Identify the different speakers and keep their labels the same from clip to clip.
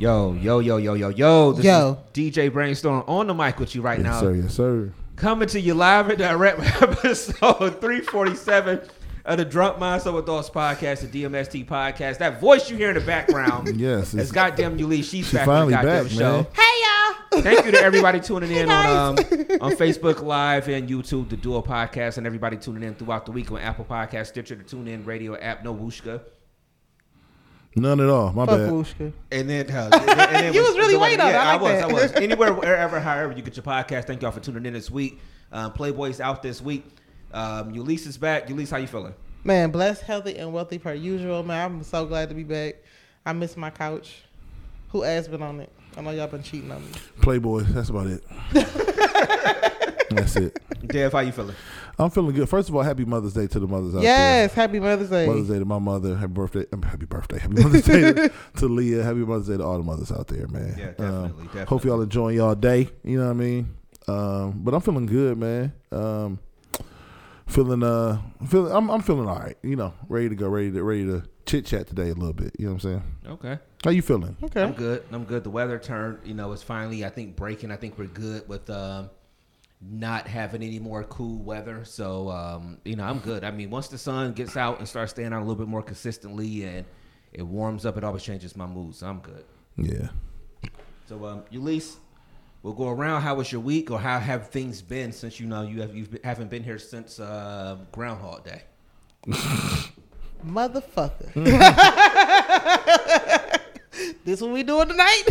Speaker 1: Yo, yo, yo, yo, yo, yo. This
Speaker 2: Yo.
Speaker 1: is DJ Brainstorm on the mic with you right
Speaker 3: Yes,
Speaker 1: now.
Speaker 3: sir. Yes, sir.
Speaker 1: Coming to you live and direct with episode 347 of the Drunk Mind Sober Thoughts Podcast, the DMST podcast. That voice you hear in the background
Speaker 3: Yes,
Speaker 1: is
Speaker 3: it's-
Speaker 1: goddamn you Yuli. She's
Speaker 3: She
Speaker 1: back on
Speaker 3: finally
Speaker 1: the goddamn
Speaker 3: back,
Speaker 1: show.
Speaker 3: man.
Speaker 2: Hey y'all.
Speaker 1: Thank you to everybody tuning in on um, on Facebook Live and YouTube, the Duo Podcast, and everybody tuning in throughout the week on Apple Podcast, Stitcher, the TuneIn Radio app, No Wooshka.
Speaker 3: None at all. My
Speaker 2: Fuck
Speaker 3: bad.
Speaker 2: Wooshka.
Speaker 1: And then, uh, and then-
Speaker 2: You was really
Speaker 1: the way-
Speaker 2: waiting on it. I
Speaker 1: Yeah, I, was.
Speaker 2: that.
Speaker 1: I was. Anywhere, wherever, however you get your podcast. Thank y'all for tuning in this week. Um, Playboy's out this week. Um, Eulise is back. Eulise, how you feeling?
Speaker 2: Man, blessed, healthy, and wealthy per usual. Man, I'm so glad to be back. I miss my couch. Who ass been on it? I know y'all been cheating on me.
Speaker 3: Playboy. That's about it. That's it.
Speaker 1: Dev, how you feeling?
Speaker 3: I'm feeling good. First of all, happy Mother's Day to the mothers out there.
Speaker 2: Yes, happy Mother's Day.
Speaker 3: Mother's Day to my mother. Happy birthday. um, happy birthday. Happy Mother's Day to, to Leah. Happy Mother's Day to all the mothers out there, man.
Speaker 1: Yeah,
Speaker 3: Um,
Speaker 1: definitely,
Speaker 3: Hope y'all enjoying y'all day. You know what I mean? Um, but I'm feeling good, man. Um, feeling uh feeling I'm I'm feeling all right. You know, ready to go, ready to ready to chit chat today a little bit. You know what I'm saying?
Speaker 1: Okay.
Speaker 3: How you feeling?
Speaker 2: okay.
Speaker 1: I'm good. I'm good. The weather turned, you know, it's finally, I think, breaking. I think we're good with um, not having any more cool weather. So, um, you know, I'm good. I mean, once the sun gets out and starts staying out a little bit more consistently and it warms up, it always changes my mood. So I'm good.
Speaker 3: Yeah.
Speaker 1: So, um, Eulise, we'll go around. How was your week, or how have things been since you know you have you haven't been here since uh, Groundhog Day?
Speaker 2: Motherfucker. this what we doing tonight?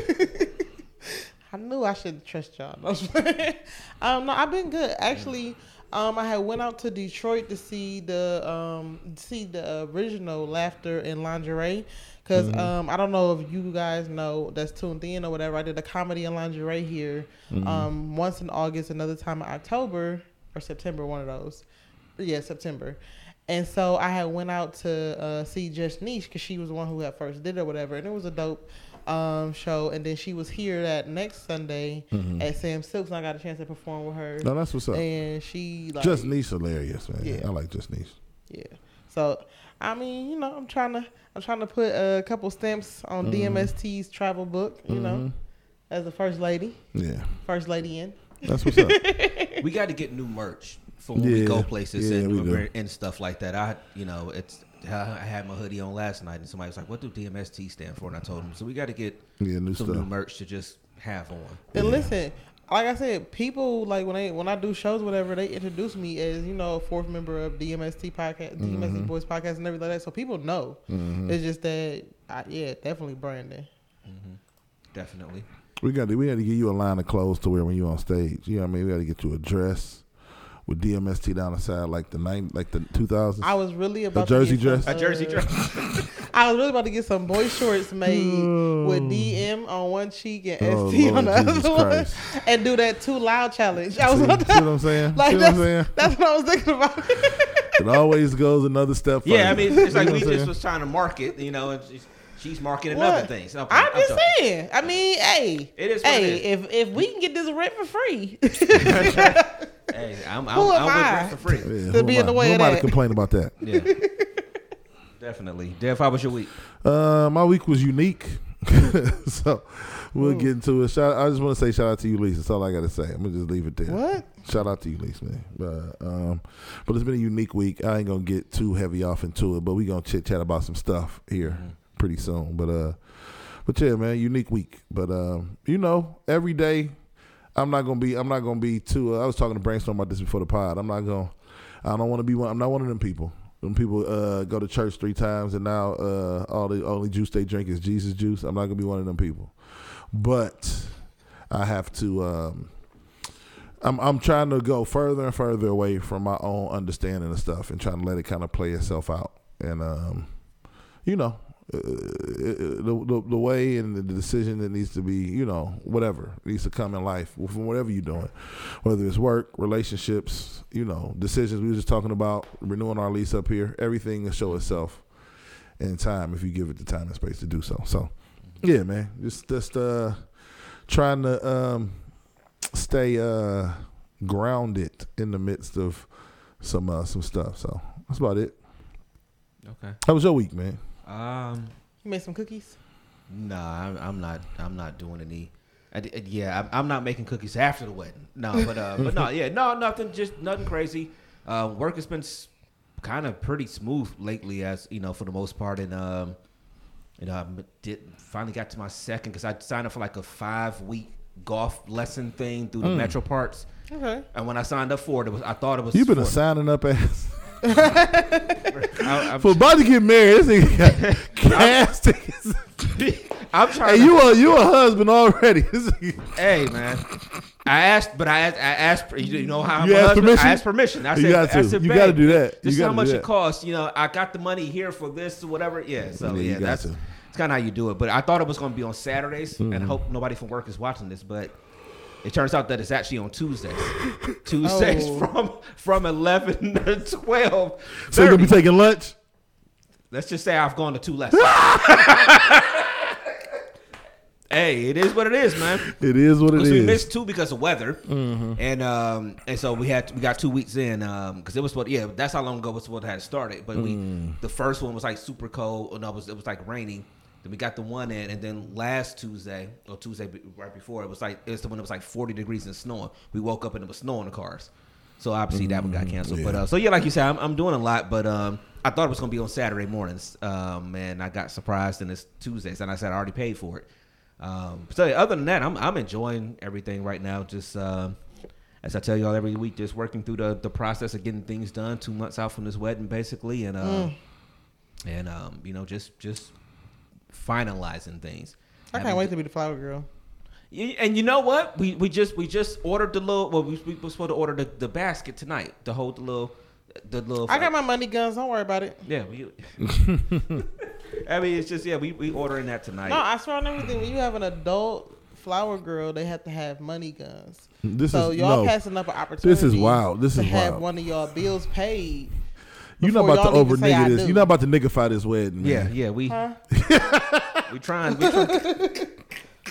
Speaker 2: I knew I should trust y'all. No, I'm just playing. um, no, I've been good. Actually, um, I had went out to Detroit to see the um see the original Laughter and Lingerie. because um, I don't know if you guys know that's tuned in or whatever. I did a comedy and lingerie here um, once in August, another time in October or September, one of those. Yeah, September. And so I had went out to uh, see Just Niche because she was the one who had first did it or whatever, and it was a dope um, show. And then she was here that next Sunday at Sam Sylk's, and I got a chance to perform with her.
Speaker 3: No, that's what's up.
Speaker 2: And she like,
Speaker 3: Just Niche hilarious, man.
Speaker 2: Yeah.
Speaker 3: I like Just niece.
Speaker 2: yeah. So I mean, you know, I'm trying to I'm trying to put a couple stamps on
Speaker 3: Mm-hmm.
Speaker 2: DMST's travel book. You know, as the first lady,
Speaker 3: Yeah,
Speaker 2: first lady in.
Speaker 3: that's what's up.
Speaker 1: We got to get new merch for when we go places
Speaker 3: Yeah,
Speaker 1: and,
Speaker 3: we
Speaker 1: and stuff like that. I, you know, it's. I had my hoodie on last night, and somebody was like, "What do DMST stand for?" And I told them, "So we got to get
Speaker 3: Yeah, new
Speaker 1: some
Speaker 3: stuff.
Speaker 1: new merch to just have on."
Speaker 2: And listen, like I said, people like when they when I do shows, whatever, they introduce me as you know fourth member of DMST podcast,
Speaker 3: Mm-hmm.
Speaker 2: DMST Boys podcast, and everything like that. So people know. It's just that, I, yeah, definitely branding.
Speaker 1: Definitely.
Speaker 3: We got to we got to give you a line of clothes to wear when you're on stage. You know what I mean? We got to get you a dress with DMST down the side, like the nine, like the 2000s.
Speaker 2: I was really
Speaker 3: a
Speaker 2: about
Speaker 3: jersey
Speaker 2: to get
Speaker 3: dress.
Speaker 2: some,
Speaker 1: A jersey dress.
Speaker 2: I was really about to get some boy shorts made with DM on one cheek and
Speaker 3: Oh,
Speaker 2: ST on the
Speaker 3: Jesus
Speaker 2: other one, and do that too loud challenge. I was
Speaker 3: See,
Speaker 2: about
Speaker 3: see
Speaker 2: to,
Speaker 3: what I'm saying?
Speaker 2: like
Speaker 3: see what
Speaker 2: that's,
Speaker 3: I'm saying?
Speaker 2: that's what I was thinking about.
Speaker 3: It always goes another step.
Speaker 1: yeah, I mean, it's like
Speaker 3: You
Speaker 1: we just was trying to market, you know, and she's, she's marketing other things. Okay,
Speaker 2: I'm just
Speaker 1: joking.
Speaker 2: saying. I mean, hey,
Speaker 1: It is
Speaker 2: hey,
Speaker 1: it is.
Speaker 2: if if we can get this rent for free,
Speaker 1: Hey, I'm, I'm,
Speaker 2: Who am
Speaker 1: I'm with
Speaker 2: I?
Speaker 1: rent for free.
Speaker 3: Yeah,
Speaker 2: to be in the way
Speaker 3: who
Speaker 2: of
Speaker 3: am I to
Speaker 2: that.
Speaker 3: complain about that?
Speaker 1: Yeah. Definitely. Dev, how was your week?
Speaker 3: Uh, my week was unique, so we'll get into it. Shout, I just want to say shout out to you, Lisa. That's all I got to say. I'm gonna just leave it there.
Speaker 2: What?
Speaker 3: Shout out to you, Lisa, man. But, um, but it's been a unique week. I ain't gonna get too heavy off into it, but we gonna chit chat about some stuff here pretty soon. But uh, but yeah, man, unique week. But um, you know, every day, I'm not gonna be. I'm not gonna be too. Uh, I was talking to brainstorm about this before the pod. I'm not gonna. I don't want to be one. I'm not one of them people. Them people uh, go to church three times and now uh, all the only juice they drink is Jesus juice. I'm not gonna be one of them people. But I have to. Um, I'm I'm trying to go further and further away from my own understanding of stuff and trying to let it kind of play itself out. And um, you know, uh, the, the the way and the decision that needs to be, you know, whatever needs to come in life from whatever you're doing, whether it's work, relationships, you know, decisions. We were just talking about renewing our lease up here. Everything will show itself in time if you give it the time and space to do so. So, yeah, man, just just uh, trying to um, stay uh, grounded in the midst of some uh, some stuff. So that's about it.
Speaker 1: Okay.
Speaker 3: How was your week, man?
Speaker 1: Um,
Speaker 2: You made some cookies.
Speaker 1: Nah, I'm, I'm not. I'm not doing any. I, yeah, I'm, I'm not making cookies after the wedding. No, but uh, but no, yeah, no, nothing. Just nothing crazy. Uh, work has been s- kind of pretty smooth lately, as you know, for the most part. And um, you know, I m- did finally got to my second because I signed up for like a five week golf lesson thing through the Metro Parks.
Speaker 2: Okay.
Speaker 1: And when I signed up for it, it was I thought it was
Speaker 3: You've been a signing up ass
Speaker 1: I,
Speaker 3: for about to get married. This nigga got gas tickets.
Speaker 1: I'm trying.
Speaker 3: Hey,
Speaker 1: to-
Speaker 3: you a you a husband already?
Speaker 1: Hey man, I asked, but I asked, I asked, you know how I'm
Speaker 3: You
Speaker 1: a
Speaker 3: asked
Speaker 1: husband?
Speaker 3: permission?
Speaker 1: I asked permission. I
Speaker 3: You
Speaker 1: said,
Speaker 3: got
Speaker 1: I said,
Speaker 3: You gotta do that.
Speaker 1: This is how much it costs. You know, I got the money here for this or whatever. Yeah, so
Speaker 3: Yeah,
Speaker 1: yeah, that's
Speaker 3: to.
Speaker 1: that's kind of how you do it. But I thought it was going to be on Saturdays,
Speaker 3: Mm-hmm.
Speaker 1: and I hope nobody from work is watching this. But it turns out that it's actually on Tuesdays. Tuesdays
Speaker 2: Oh.
Speaker 1: from from eleven to twelve.
Speaker 3: so you gonna be taking lunch?
Speaker 1: Let's just say I've gone to two lessons. hey, it is what it is, man.
Speaker 3: It is what it
Speaker 1: Because we missed two because of weather, mm-hmm. and um, and so we had we got two weeks in um, because it was what yeah that's how long ago it was what had started. But we mm. the first one was like super cold, and it was it was like raining. Then we got the one in, and then last Tuesday or Tuesday right before it was like it was the one that was like forty degrees and snowing. We woke up and it was snowing the cars, so obviously that one got canceled. But uh, so yeah, like you said, I'm, I'm doing a lot, but um, I thought it was gonna be on Saturday mornings, um, and I got surprised and it's Tuesdays, and I said I already paid for it. Um, so yeah, other than that, I'm I'm enjoying everything right now. Just um, as I tell y'all every week, just working through the the process of getting things done. Two months out from this wedding, basically, and uh, and um, you know, just just finalizing things.
Speaker 2: I can't wait to be the flower girl.
Speaker 1: And you know what? We we just we just ordered the little. Well, we, we were supposed to order the, the basket tonight to hold the little the little.
Speaker 2: I got my money guns. Don't worry about it.
Speaker 1: yeah. We, I mean, it's just yeah. We we ordering that tonight.
Speaker 2: No, I swear on everything. When you have an adult flower girl, they have to have money guns.
Speaker 3: This
Speaker 2: so
Speaker 3: is
Speaker 2: y'all
Speaker 3: no.
Speaker 2: passing up an opportunity.
Speaker 3: This is wild. This
Speaker 2: to
Speaker 3: is
Speaker 2: have
Speaker 3: wild.
Speaker 2: one of y'all bills paid.
Speaker 3: You're not about to over
Speaker 2: even say I
Speaker 3: nigga this. You're not about to niggify this wedding.
Speaker 1: yeah,
Speaker 3: Man.
Speaker 1: yeah. We
Speaker 2: Huh?
Speaker 1: we trying. We trying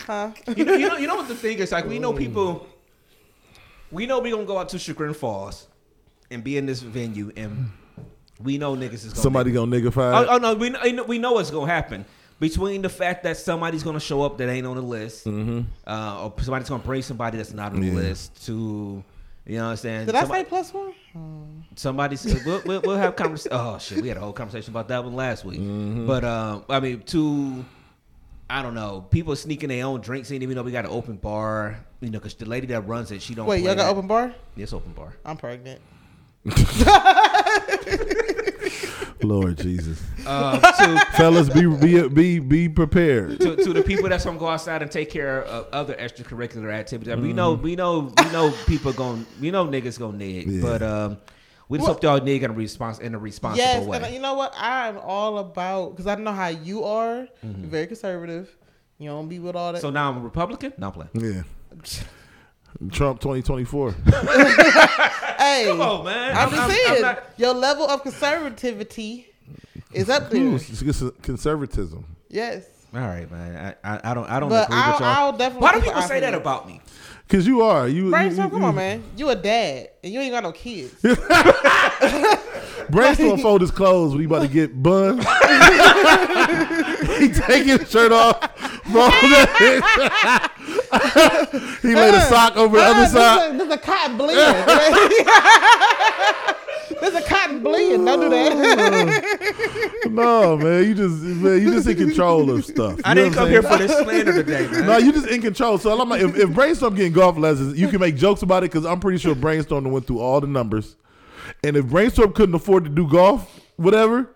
Speaker 2: Huh?
Speaker 1: you know, you know, you know what the thing is like. We know people. We know we gonna go out to Chagrin Falls and be in this venue, and we know niggas is gonna
Speaker 3: Somebody gonna niggify.
Speaker 1: Oh, oh no, we know, we know what's gonna happen. Between the fact that somebody's gonna show up that ain't on the list, uh, or somebody's gonna bring somebody that's not on the
Speaker 3: Mm-hmm. Yeah.
Speaker 1: list, to you know what I'm saying?
Speaker 2: Did I
Speaker 1: Somebody-
Speaker 2: say plus one?
Speaker 1: somebody's we'll, we'll, we'll have conversation. Oh shit, we had a whole conversation about that one last week.
Speaker 3: Mm-hmm.
Speaker 1: But um, I mean, two. I don't know, people sneaking their own drinks in, even though we got an open bar. You know, because the lady that runs it, she don't.
Speaker 2: Wait, y'all got
Speaker 1: that.
Speaker 2: open bar?
Speaker 1: Yes, open bar.
Speaker 2: I'm pregnant.
Speaker 3: Lord Jesus,
Speaker 1: Uh, to,
Speaker 3: fellas, be be be be prepared.
Speaker 1: to, to the people that's gonna go outside and take care of other extracurricular activities. I mean, we know, we know, we know people going, we know niggas gonna nig,
Speaker 3: Yeah.
Speaker 1: but um, we just
Speaker 2: Well-
Speaker 1: hope y'all nig in a response in a responsible
Speaker 2: Yes,
Speaker 1: way.
Speaker 2: and you know what? I'm all about because I don't know how you are.
Speaker 3: Mm-hmm.
Speaker 2: You're very conservative. You don't be with all that.
Speaker 1: so now I'm a Republican. No I'm playing.
Speaker 3: Yeah. Trump 2024.
Speaker 2: hey,
Speaker 1: Come on, man.
Speaker 2: I'm just saying
Speaker 1: not-
Speaker 2: your level of conservativity is up there.
Speaker 3: It's just conservatism.
Speaker 2: yes.
Speaker 1: All right, man. I, I, I don't I don't
Speaker 2: But
Speaker 1: agree
Speaker 2: I'll,
Speaker 1: with y'all.
Speaker 2: I'll definitely.
Speaker 1: Why do people say that about me?
Speaker 3: Cause you are you.
Speaker 2: Brainstorm,
Speaker 3: you,
Speaker 2: come
Speaker 3: you-
Speaker 2: on, man. You a dad and you ain't got no kids.
Speaker 3: Brainstorm fold his clothes when he about to get bun. he taking his shirt off. Fold that- he laid a sock over the other
Speaker 2: this
Speaker 3: side.
Speaker 2: A, this a cotton blend. There's a cotton blend. Don't do that.
Speaker 3: No, man, you just man, you just in control of stuff.
Speaker 1: I
Speaker 3: You know
Speaker 1: didn't
Speaker 3: what I'm
Speaker 1: come here for this slander today, man.
Speaker 3: No, you just in control. So I'm like, if, if Brainstorm getting golf lessons, you can make jokes about it because I'm pretty sure Brainstorm went through all the numbers. And if Brainstorm couldn't afford to do golf, whatever,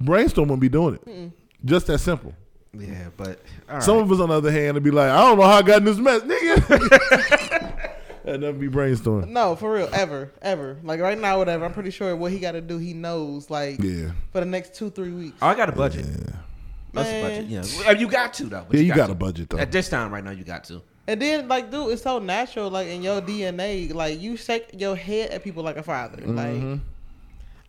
Speaker 3: Brainstorm wouldn't be doing it. Just that simple.
Speaker 1: Yeah, but all right.
Speaker 3: Some of us, on the other hand, would be like, I don't know how I got in this mess, nigga. That never be brainstorming.
Speaker 2: no, for real, ever, ever. Like right now, whatever. I'm pretty sure what he got to do, he knows. Like
Speaker 3: Yeah.
Speaker 2: for the next two, three weeks.
Speaker 1: oh, I got a budget. Yeah. That's a budget. Yeah, you got to though.
Speaker 3: Yeah, you got
Speaker 1: to.
Speaker 3: a budget, though.
Speaker 1: At this time, right now, you got to.
Speaker 2: And then, like, dude, it's so natural, like in your DNA. Like, you shake your head at people like a father.
Speaker 3: Mm-hmm.
Speaker 2: Like,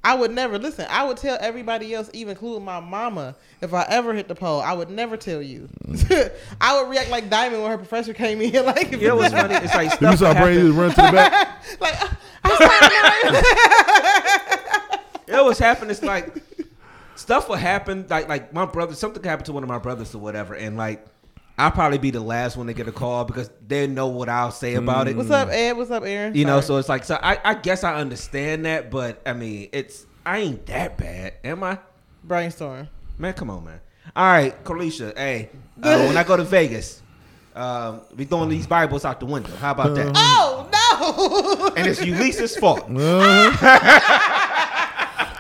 Speaker 2: I would never listen. I would tell everybody else, even including my mama, if I ever hit the pole, I would never tell you. I would react like Diamond when her professor came in. Like,
Speaker 1: You know what's funny? It's like
Speaker 3: If you
Speaker 1: stuff
Speaker 3: saw Brady
Speaker 1: happened.
Speaker 3: run to the back,
Speaker 2: like, I
Speaker 1: You know what's happened? It's like stuff will happen. Like like my brother, something could happen to one of my brothers or whatever, and like I'll probably be the last one to get a call because they know what I'll say about it.
Speaker 2: What's up, Ed? What's up, Aaron?
Speaker 1: You know, so it's like so. I, I guess I understand that, but I mean, it's I ain't that bad, am I?
Speaker 2: brainstorm.
Speaker 1: Man, come on, man. All right, Kalisha. Hey, uh, when I go to Vegas, um, we throwing these Bibles out the window. How about that?
Speaker 2: Oh no!
Speaker 1: And it's Eulise's fault.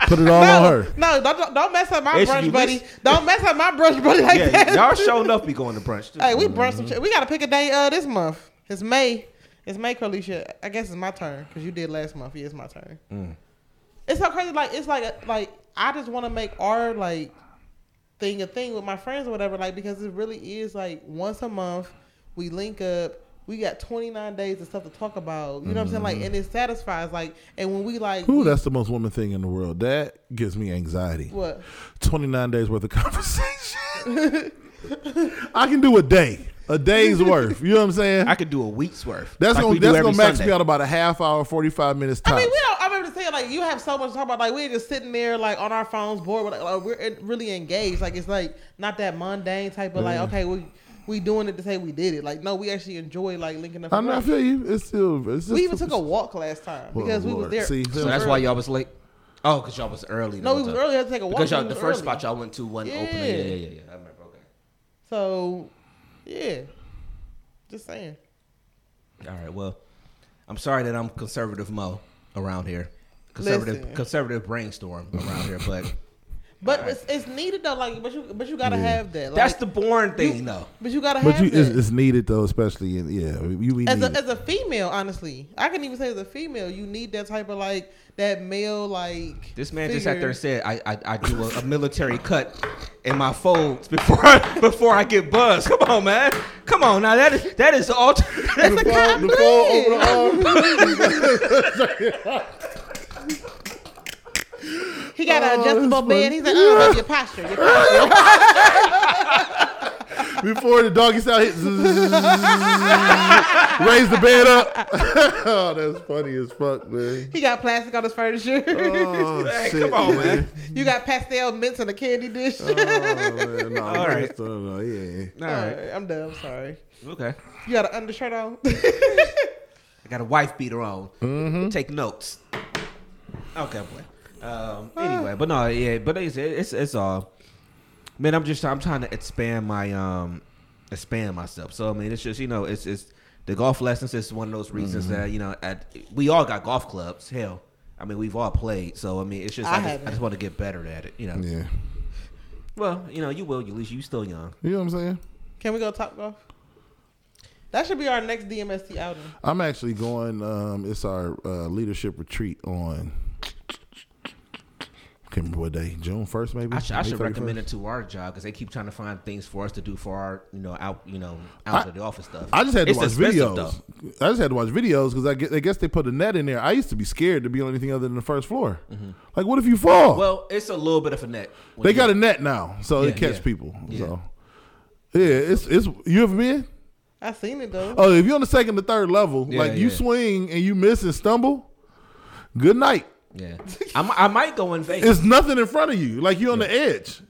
Speaker 3: put it all on her.
Speaker 2: No, don't, don't mess up my
Speaker 1: It's
Speaker 2: brunch
Speaker 1: you,
Speaker 2: buddy.
Speaker 1: Liz.
Speaker 2: Don't mess up my brunch buddy like
Speaker 1: Yeah,
Speaker 2: that.
Speaker 1: y'all showing enough be going to brunch. Too.
Speaker 2: Hey, we brunch some. We gotta pick a day. Uh, this month. It's May. It's May, Carlicia. I guess it's my turn because you did last month. Yeah, it's my turn.
Speaker 1: Mm.
Speaker 2: It's so crazy. Like it's like like I just want to make our like thing a thing with my friends or whatever. Like because it really is like once a month we link up. We got 29 days of stuff to talk about. You know what I'm saying? Like, mm-hmm. and it satisfies. Like, and when we like,
Speaker 3: Ooh,
Speaker 2: we-
Speaker 3: that's the most woman thing in the world. That gives me anxiety.
Speaker 2: what?
Speaker 3: 29 days worth of conversation. I can do a day, a day's worth. You know what I'm saying?
Speaker 1: I could do a week's worth.
Speaker 3: that's
Speaker 1: like
Speaker 3: gonna that's gonna max
Speaker 1: Sunday.
Speaker 3: me out about a half hour, 45 minutes
Speaker 2: I mean, we don't. I remember saying like you have so much to talk about. Like we're just sitting there like on our phones, bored. But, like, we're really engaged. Like it's like not that mundane type of like mm. okay, we we doing it to say we did it. Like no, we actually enjoy like linking up.
Speaker 3: I,
Speaker 2: for
Speaker 3: mean, I
Speaker 2: brunch.
Speaker 3: feel you. It's still. It's just,
Speaker 2: we even took a walk last time
Speaker 3: Well,
Speaker 2: because we was there.
Speaker 3: See,
Speaker 1: So that's why y'all was late. Oh, because y'all was early.
Speaker 2: No, we
Speaker 1: the
Speaker 2: was
Speaker 1: whole time.
Speaker 2: early. Had to take a walk.
Speaker 1: Because y'all, the first
Speaker 2: early.
Speaker 1: spot y'all went to wasn't open.
Speaker 2: Yeah.
Speaker 1: Yeah, yeah, yeah, yeah. I remember. Okay.
Speaker 2: So yeah, just saying.
Speaker 1: All right. Well, I'm sorry that I'm conservative Mo around here. Conservative,
Speaker 2: Listen.
Speaker 1: conservative brainstorm around here, but
Speaker 2: But it's, it's needed though. Like, but you but you gotta have that. Like,
Speaker 1: that's the boring thing, though.
Speaker 2: But you gotta
Speaker 3: But
Speaker 2: have
Speaker 3: you,
Speaker 2: that.
Speaker 3: it's, it's needed though, especially in yeah. You we
Speaker 2: as
Speaker 3: need
Speaker 2: a,
Speaker 3: it.
Speaker 2: as a female, honestly, I can even say as a female, you need that type of like that male like.
Speaker 1: This man just sat there and said, "I I, I do a, a military cut in my folds before I, before I get buzzed." Come on, man. Come on now. That is that is all.
Speaker 2: That's a cotton
Speaker 3: the fold over the arm.
Speaker 2: He got an
Speaker 3: Oh,
Speaker 2: adjustable
Speaker 3: that's
Speaker 2: bed. He's like, oh, your posture, your posture.
Speaker 3: Before the doggy style hit, raise the bed up. oh, that's funny as fuck, man.
Speaker 2: he got plastic on his furniture.
Speaker 3: Oh,
Speaker 1: Hey,
Speaker 3: shit,
Speaker 1: come on, man.
Speaker 2: you got pastel mints in a candy dish.
Speaker 3: Oh, man. No,
Speaker 1: All right.
Speaker 3: no, no, yeah.
Speaker 1: All
Speaker 2: All
Speaker 1: right.
Speaker 2: right, I'm done. I'm sorry.
Speaker 1: Okay.
Speaker 2: You got an undershirt on?
Speaker 1: I got a wife beater on.
Speaker 3: Mm-hmm.
Speaker 1: Take notes. Okay, boy. Um, anyway, but no, yeah, but it's it's it's all. Man, I'm just I'm trying to expand my um expand myself. So I mean, it's just you know it's it's the golf lessons is one of those reasons
Speaker 3: Mm-hmm.
Speaker 1: that you know at we all got golf clubs. Hell, I mean we've all played. So I mean it's just
Speaker 2: I
Speaker 1: I, just. I just want to get better at it. You know.
Speaker 3: Yeah.
Speaker 1: Well, you know you will. You at least you still young.
Speaker 3: You know what I'm saying?
Speaker 2: Can we go top golf? That should be our next DMST outing.
Speaker 3: I'm actually going. Um, it's our uh, leadership retreat on. Can't remember what day. June first, maybe.
Speaker 1: I should, I should
Speaker 3: 31st?
Speaker 1: recommend it to our job because they keep trying to find things for us to do for our, you know, out, you know, out
Speaker 3: I-
Speaker 1: of the office stuff.
Speaker 3: I just had to
Speaker 1: It's
Speaker 3: watch videos.
Speaker 1: though.
Speaker 3: I just had to watch videos because I, guess- I guess they put a net in there. I used to be scared to be on anything other than the first floor. Like, what if you fall?
Speaker 1: Mm-hmm. Well, it's a little bit of a net.
Speaker 3: they
Speaker 1: you-
Speaker 3: got a net now, so
Speaker 1: Yeah,
Speaker 3: it catch
Speaker 1: yeah.
Speaker 3: people.
Speaker 1: Yeah.
Speaker 3: So Yeah, it's it's you ever been?
Speaker 2: I seen it though.
Speaker 3: Oh, if you're on the second or third level,
Speaker 1: Yeah,
Speaker 3: like you swing and you miss and stumble, good night.
Speaker 1: Yeah, I, mi- I might go in Vegas.
Speaker 3: It's nothing in front of you. Like you're on the edge.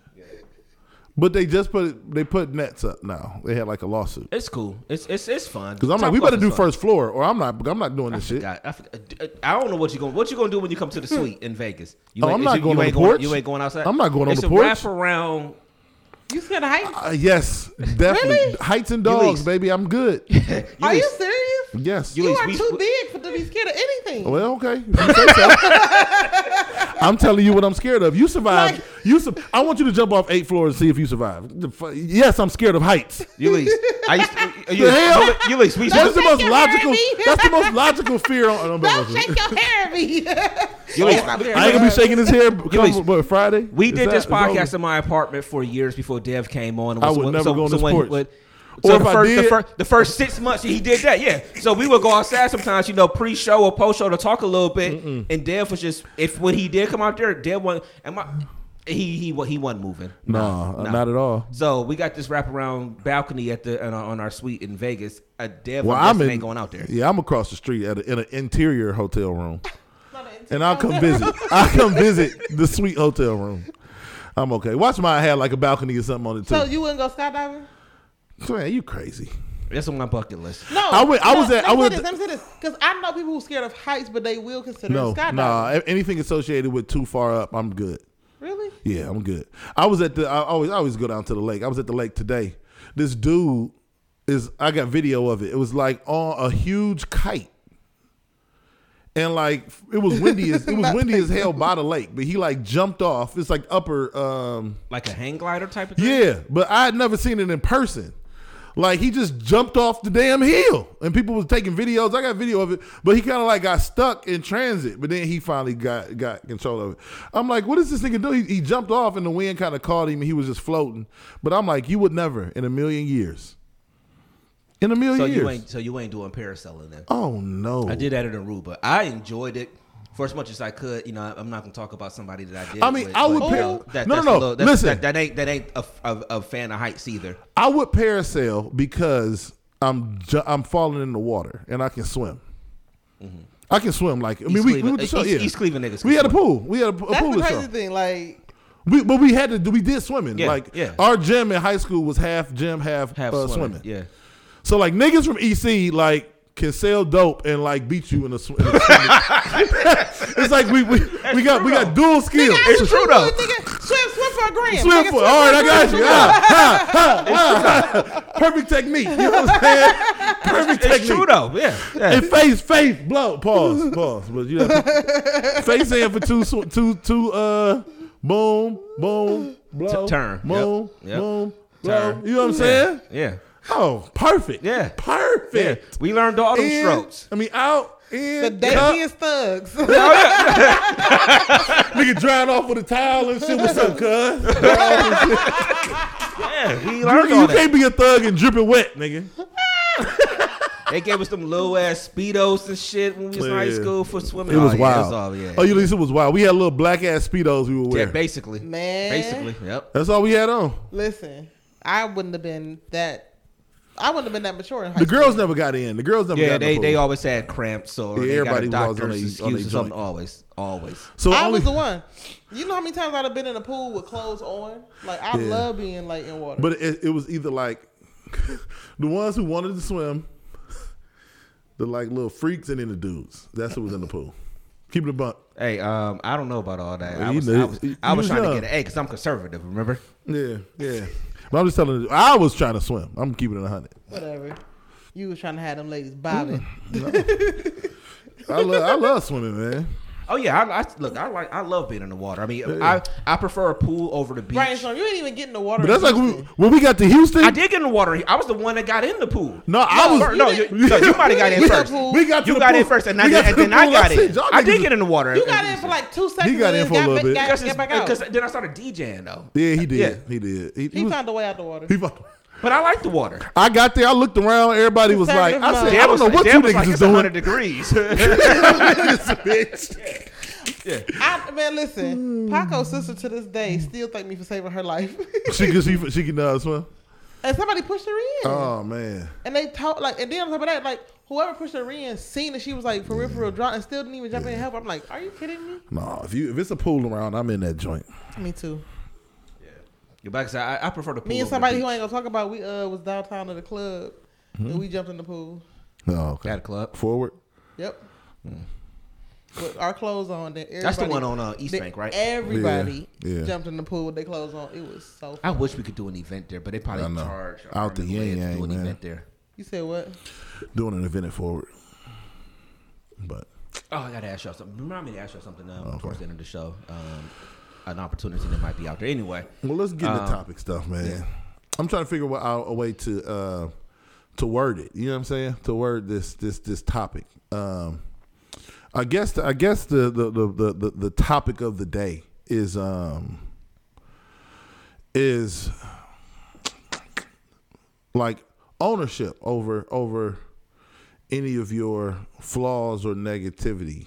Speaker 3: But they just put they put nets up now. They had like a lawsuit.
Speaker 1: It's cool. It's it's it's fun.
Speaker 3: Because I'm
Speaker 1: Top
Speaker 3: like, we better do
Speaker 1: fun.
Speaker 3: first floor, or I'm not. I'm not doing this shit.
Speaker 1: I, forgot- I don't know what you going. What you gonna do when you come to the suite in Vegas? You
Speaker 3: Oh, I'm not
Speaker 1: you,
Speaker 3: going
Speaker 1: you
Speaker 3: on
Speaker 1: ain't
Speaker 3: the
Speaker 1: going,
Speaker 3: porch.
Speaker 1: You ain't going outside.
Speaker 3: I'm not going on
Speaker 1: it's
Speaker 3: the
Speaker 1: a
Speaker 3: porch.
Speaker 1: wrap around.
Speaker 2: You scared heights?
Speaker 3: Uh, yes, definitely.
Speaker 2: Really?
Speaker 3: Heights and dogs, baby. I'm good.
Speaker 2: Are you serious?
Speaker 3: Yes.
Speaker 2: You
Speaker 1: Eulise,
Speaker 2: are
Speaker 1: we-
Speaker 2: too big for to be scared of anything.
Speaker 3: Well, okay. If you say so. I'm telling you what I'm scared of. You survived.
Speaker 2: Like-
Speaker 3: you. Su- I want you to jump off eight floors and see if you survive. The fu- Yes, I'm scared of heights.
Speaker 1: Eulise. I used to,
Speaker 3: The hell?
Speaker 1: Eulise, we used
Speaker 3: That's
Speaker 1: to,
Speaker 3: the most
Speaker 2: your
Speaker 3: logical.
Speaker 2: at.
Speaker 3: That's the most logical fear on. on
Speaker 2: Don't shake your hair at me.
Speaker 1: Eulise,
Speaker 3: I ain't gonna be shaking his hair. Come,
Speaker 1: Eulise.
Speaker 3: what, Friday?
Speaker 1: We
Speaker 3: Is
Speaker 1: did
Speaker 3: that-
Speaker 1: this
Speaker 3: is that
Speaker 1: podcast in my apartment for years before Dev came on.
Speaker 3: I would never go on this porch.
Speaker 1: When-
Speaker 3: Or
Speaker 1: so
Speaker 3: if
Speaker 1: the
Speaker 3: I
Speaker 1: first, the,
Speaker 3: did-
Speaker 1: first, the first six months he did that, yeah. So we would go outside sometimes, you know, pre-show or post-show to talk a little bit, and Dev was just if when he did come out there, Dev wasn't. And my, he he wa- he wasn't moving.
Speaker 3: No, not at all.
Speaker 1: So we got this wraparound balcony at the on our, on our suite in Vegas. A Dev
Speaker 3: Well,
Speaker 1: I'm
Speaker 3: I'm in,
Speaker 1: ain't going out there.
Speaker 3: Yeah, I'm across the street at a, in an interior hotel room, and I'll come visit. I'll come visit the suite hotel room. I'm okay. Watch mine have like a balcony or something on it too.
Speaker 2: so you wouldn't go skydiving?
Speaker 3: Man, you crazy?
Speaker 1: That's on my bucket list.
Speaker 2: No,
Speaker 3: I went- I
Speaker 2: no,
Speaker 3: was at- I
Speaker 2: Let me
Speaker 3: went-
Speaker 2: say this. Let me say this because I know people who are scared of heights, but they will consider
Speaker 3: No,
Speaker 2: skydiving.
Speaker 3: nah. Anything associated with too far up, I'm good.
Speaker 2: Really?
Speaker 3: Yeah, I'm good. I was at the. I always I always go down to the lake. I was at the lake today. This dude is. I got video of it. It was like on a huge kite. And like it was windy as it was windy as hell by the lake, but he like jumped off. It's like upper um
Speaker 1: Like a hang glider type of thing.
Speaker 3: Yeah, but I had never seen it in person. Like he just jumped off the damn hill, and people was taking videos. I got video of it, but he kind of like got stuck in transit. But then he finally got got control of it. I'm like, what does this nigga do? He, he jumped off, and the wind kind of caught him, and he was just floating. But I'm like, you would never in a million years. In a million
Speaker 1: So
Speaker 3: years.
Speaker 1: you ain't so you ain't doing parasailing then.
Speaker 3: oh no!
Speaker 1: I did that in Aruba. but I enjoyed it for as much as I could. You know, I'm not gonna talk about somebody that I did.
Speaker 3: I mean,
Speaker 1: with,
Speaker 3: I would
Speaker 1: but,
Speaker 3: par-
Speaker 1: you know, that,
Speaker 3: No, no, no.
Speaker 1: little-
Speaker 3: Listen.
Speaker 1: that, that ain't that ain't a, a, a fan of heights either.
Speaker 3: I would parasail because I'm ju- I'm falling in the water and I can swim. I can swim like I mean
Speaker 1: East
Speaker 3: we, we
Speaker 1: Cleveland-
Speaker 3: went show,
Speaker 1: East-
Speaker 3: yeah.
Speaker 1: East Cleveland niggas
Speaker 3: We
Speaker 1: can
Speaker 3: had a pool. We had a, a
Speaker 2: That's
Speaker 3: pool
Speaker 2: the
Speaker 3: to
Speaker 2: crazy
Speaker 3: show.
Speaker 2: thing. Like,
Speaker 3: We, but we had to do. We did swimming.
Speaker 1: Yeah,
Speaker 3: like
Speaker 1: yeah.
Speaker 3: our gym in high school was half gym, half,
Speaker 1: Have
Speaker 3: uh,
Speaker 1: swimming.
Speaker 3: swimming.
Speaker 1: Yeah.
Speaker 3: So like niggas from EC like can sell dope and like beat you in a, sw- in a it's like we we, we got we got dual skills.
Speaker 1: It's true though.
Speaker 2: swim, swim for a gram.
Speaker 3: Swim
Speaker 2: Nigga,
Speaker 3: for all right, I
Speaker 2: a
Speaker 3: got you. Ah, ha, ha, ha, ha. Perfect technique. You know what I'm saying? Perfect
Speaker 1: It's
Speaker 3: technique.
Speaker 1: true though. Yeah. yeah.
Speaker 3: And face, face, blow, pause, pause. But you know, face in for two, sw- two, two. Uh, boom, boom, blow,
Speaker 1: T- turn.
Speaker 3: boom,
Speaker 1: Yep. Yep.
Speaker 3: boom, blow.
Speaker 1: Turn.
Speaker 3: You know what I'm saying?
Speaker 1: Yeah.
Speaker 3: Oh, perfect.
Speaker 1: Yeah. Yeah.
Speaker 3: perfect.
Speaker 1: We learned all them
Speaker 3: In,
Speaker 1: strokes.
Speaker 3: I mean, out in
Speaker 2: The daintiest thugs.
Speaker 3: Oh, nigga drying off with a towel and shit. What's up, cuz?
Speaker 1: Yeah. We
Speaker 3: You,
Speaker 1: learned
Speaker 3: you
Speaker 1: all that.
Speaker 3: can't be a thug and dripping wet, nigga.
Speaker 1: They gave us them low ass speedos and shit when we was in high school for swimming.
Speaker 3: It was
Speaker 1: Oh, yeah,
Speaker 3: wild.
Speaker 1: It was all, yeah.
Speaker 3: Oh, you listen, it was wild. We had little black ass speedos we would
Speaker 1: yeah, basically.
Speaker 2: Man.
Speaker 1: Basically. Yep.
Speaker 3: That's all we had on.
Speaker 2: Listen, I wouldn't have been that. I wouldn't have been that mature in high school.
Speaker 3: The
Speaker 2: school.
Speaker 3: girls never got in. The girls never
Speaker 1: Yeah,
Speaker 3: got in
Speaker 1: they,
Speaker 3: the
Speaker 1: they
Speaker 3: pool.
Speaker 1: always had cramps or
Speaker 3: Yeah,
Speaker 1: they
Speaker 3: everybody
Speaker 1: got a
Speaker 3: was on
Speaker 1: doctor's
Speaker 3: they- on they
Speaker 1: excuse or something.
Speaker 3: joint.
Speaker 1: Always. Always.
Speaker 3: So
Speaker 2: I
Speaker 3: only,
Speaker 2: was the one. You know how many times I'd have been in a pool with clothes on? Like I
Speaker 3: Yeah.
Speaker 2: love being like in water.
Speaker 3: But it, it was either like the ones who wanted to swim, the like little freaks, and then the dudes. That's who was in the pool. Keep it a buck.
Speaker 1: Hey, um, I don't know about all that. I
Speaker 3: Well, you
Speaker 1: was,
Speaker 3: knew-
Speaker 1: I was,
Speaker 3: you
Speaker 1: I was
Speaker 3: was
Speaker 1: trying
Speaker 3: young.
Speaker 1: to get an A because I'm conservative. Remember?
Speaker 3: Yeah, yeah. But I'm just telling you, I was trying to swim. I'm keeping it a hundred.
Speaker 2: Whatever. You was trying to have them ladies bobbing.
Speaker 3: I love, I love swimming, man.
Speaker 1: Oh yeah, I, I look. I like. I love being in the water. I mean, I I prefer a pool over the beach.
Speaker 2: Brainstorm. You ain't even get in the water.
Speaker 3: But that's like when, when we got to Houston.
Speaker 1: I did get in the water. I was the one that got in the pool.
Speaker 3: No, I was.
Speaker 1: Or- no, you, no, you might have got in
Speaker 3: We-
Speaker 1: first.
Speaker 2: pool.
Speaker 3: We got to
Speaker 1: You got
Speaker 3: pool.
Speaker 1: in first, and, I,
Speaker 3: We
Speaker 1: and then I got
Speaker 3: said,
Speaker 1: in.
Speaker 3: y'all
Speaker 1: I did get in the water.
Speaker 2: You got in for like two seconds.
Speaker 3: He got in
Speaker 2: and
Speaker 3: for a little bit.
Speaker 2: Got,
Speaker 1: because,
Speaker 2: got back out.
Speaker 1: because then I started DJing though.
Speaker 3: Yeah, he did.
Speaker 1: Yeah.
Speaker 3: He did. He,
Speaker 2: He
Speaker 3: was-
Speaker 2: found a way out the water.
Speaker 3: he found-
Speaker 1: But I like the water.
Speaker 3: I got there. I looked around. Everybody was like, I said, I don't know what
Speaker 1: Dad
Speaker 3: you
Speaker 1: was
Speaker 3: niggas
Speaker 1: like,
Speaker 3: is
Speaker 1: it's
Speaker 3: doing.
Speaker 1: 100 degrees.
Speaker 3: Bitch.
Speaker 2: I, man, listen. Paco's sister to this day still thank me for saving her life.
Speaker 3: she can she, she can uh, swim.
Speaker 2: and somebody pushed her in.
Speaker 3: Oh man.
Speaker 2: And they talk like, and then on top of that, like whoever pushed her in, seen that she was like for real, for real, drunk, and still didn't even jump in and help. I'm like, are you kidding me?
Speaker 3: No, if you if it's a pool around, I'm in that joint.
Speaker 2: Me too.
Speaker 1: Your back side. I, I prefer the pool.
Speaker 2: Me and somebody who ain't gonna talk about. We uh was downtown at the club, and we jumped in the pool.
Speaker 3: Oh, okay.
Speaker 1: Got a club.
Speaker 3: Forward.
Speaker 2: Yep. With our clothes on, then
Speaker 1: That's the one on uh, East Bank, right?
Speaker 2: Everybody
Speaker 3: Yeah, yeah.
Speaker 2: jumped in the pool with their clothes on. It was so.
Speaker 1: I wish we could do an event there, but they probably
Speaker 3: I know.
Speaker 1: charge
Speaker 3: Out the
Speaker 1: arm and
Speaker 3: yin yang,
Speaker 1: do an
Speaker 3: man.
Speaker 1: event there.
Speaker 2: You said what?
Speaker 3: Doing an event at Forward. But
Speaker 1: Oh, I gotta ask y'all something. Remind me to ask y'all something um,
Speaker 3: Okay.
Speaker 1: towards the end of the show. Um, an opportunity that might be out there. Anyway,
Speaker 3: well, let's get into
Speaker 1: Um,
Speaker 3: topic stuff, man. I'm trying to figure out a way to uh to word it. You know what I'm saying? To word this this this topic. Um, I guess the, I guess the the, the the the the topic of the day is um is like ownership over over any of your flaws or negativity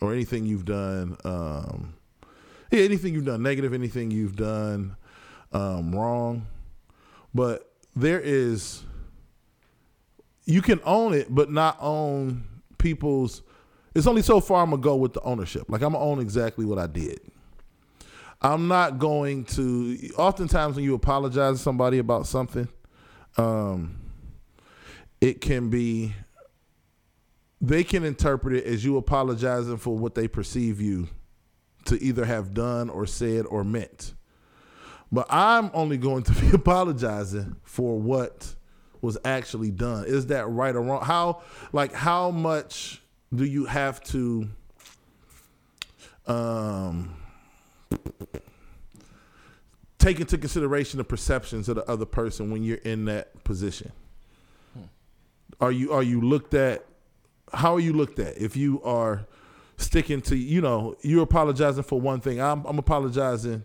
Speaker 3: or anything you've done um yeah, anything you've done negative anything you've done um wrong. But there is you can own it but not own people's it's only so far i'm gonna go with the ownership. Like i'm gonna own exactly what i did. I'm not going to oftentimes when you apologize to somebody about something um it can be they can interpret it as you apologizing for what they perceive you to either have done or said or meant. But I'm only going to be apologizing for what was actually done. Is that right or wrong? How like how much do you have to um take into consideration the perceptions of the other person when you're in that position? Are you are you looked at how are you looked at if you are sticking to you know you're apologizing for one thing. I'm, I'm apologizing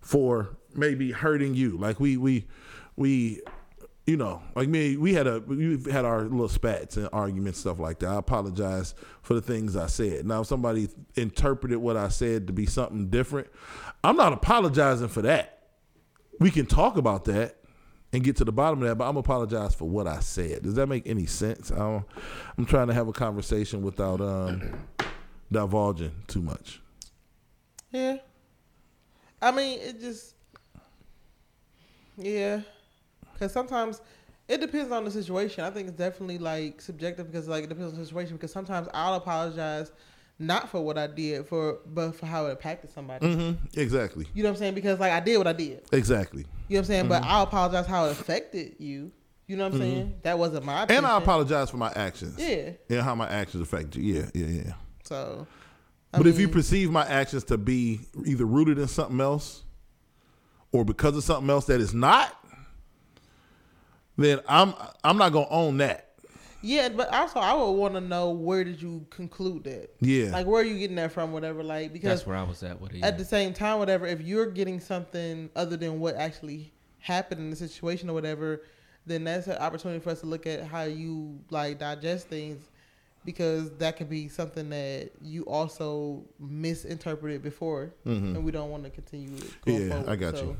Speaker 3: for maybe hurting you. Like we we we you know like me we had a we had our little spats and arguments stuff like that. I apologize for the things i said. Now if somebody interpreted what i said to be something different i'm not apologizing for that. We can talk about that and get to the bottom of that, but I'm apologize for what I said. Does that make any sense? I don't, I'm trying to have a conversation without um, divulging too much.
Speaker 2: Yeah. I mean, it just. Yeah. Because sometimes it depends on the situation. I think it's definitely like subjective because like it depends on the situation. Because sometimes I'll apologize not for what I did for, but for how it impacted somebody.
Speaker 3: Mm-hmm. Exactly.
Speaker 2: You know what I'm saying? Because like I did what I did.
Speaker 3: Exactly.
Speaker 2: You know what I'm saying?
Speaker 3: Mm-hmm.
Speaker 2: But I'll apologize how it affected you. You know what I'm saying? That wasn't my. Opinion.
Speaker 3: And I apologize for my actions.
Speaker 2: Yeah.
Speaker 3: Yeah, how my actions affect you. Yeah, yeah, yeah.
Speaker 2: So. I
Speaker 3: But if you perceive my actions to be either rooted in something else or because of something else that is not, then I'm I'm not gonna own that.
Speaker 2: Yeah, but also I would want to know where did you conclude that?
Speaker 3: Yeah.
Speaker 2: Like where are you getting that from? Whatever. Like because
Speaker 1: that's where I was at with it.
Speaker 2: at the same time, whatever, if you're getting something other than what actually happened in the situation or whatever, then that's an opportunity for us to look at how you like digest things because that could be something that you also misinterpreted before and we don't want to continue going
Speaker 3: Mm-hmm. Yeah,
Speaker 2: forward.
Speaker 3: I got
Speaker 2: so,
Speaker 3: you.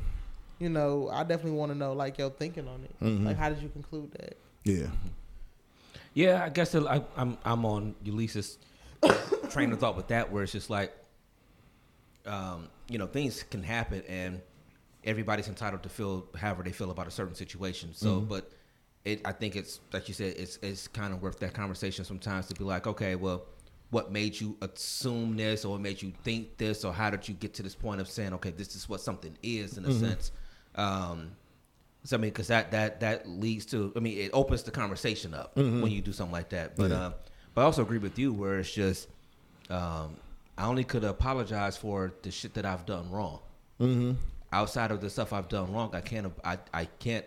Speaker 2: You know, I definitely want to know like your thinking on it.
Speaker 3: Mm-hmm.
Speaker 2: Like how did you conclude that?
Speaker 3: Yeah.
Speaker 1: Yeah, I guess I, I'm I'm on Eulise train of thought with that, where it's just like, um, you know, things can happen, and everybody's entitled to feel however they feel about a certain situation. So, but it, I think it's like you said, it's it's kind of worth that conversation sometimes to be like, okay, well, what made you assume this, or what made you think this, or how did you get to this point of saying, okay, this is what something is in a sense. Um, so I mean, because that that that leads to, I mean, it opens the conversation up when you do something like that. But
Speaker 3: Yeah.
Speaker 1: uh, but I also agree with you where it's just, um, I only could apologize for the shit that I've done wrong. Mm-hmm. Outside of the stuff I've done wrong, I can't I I can't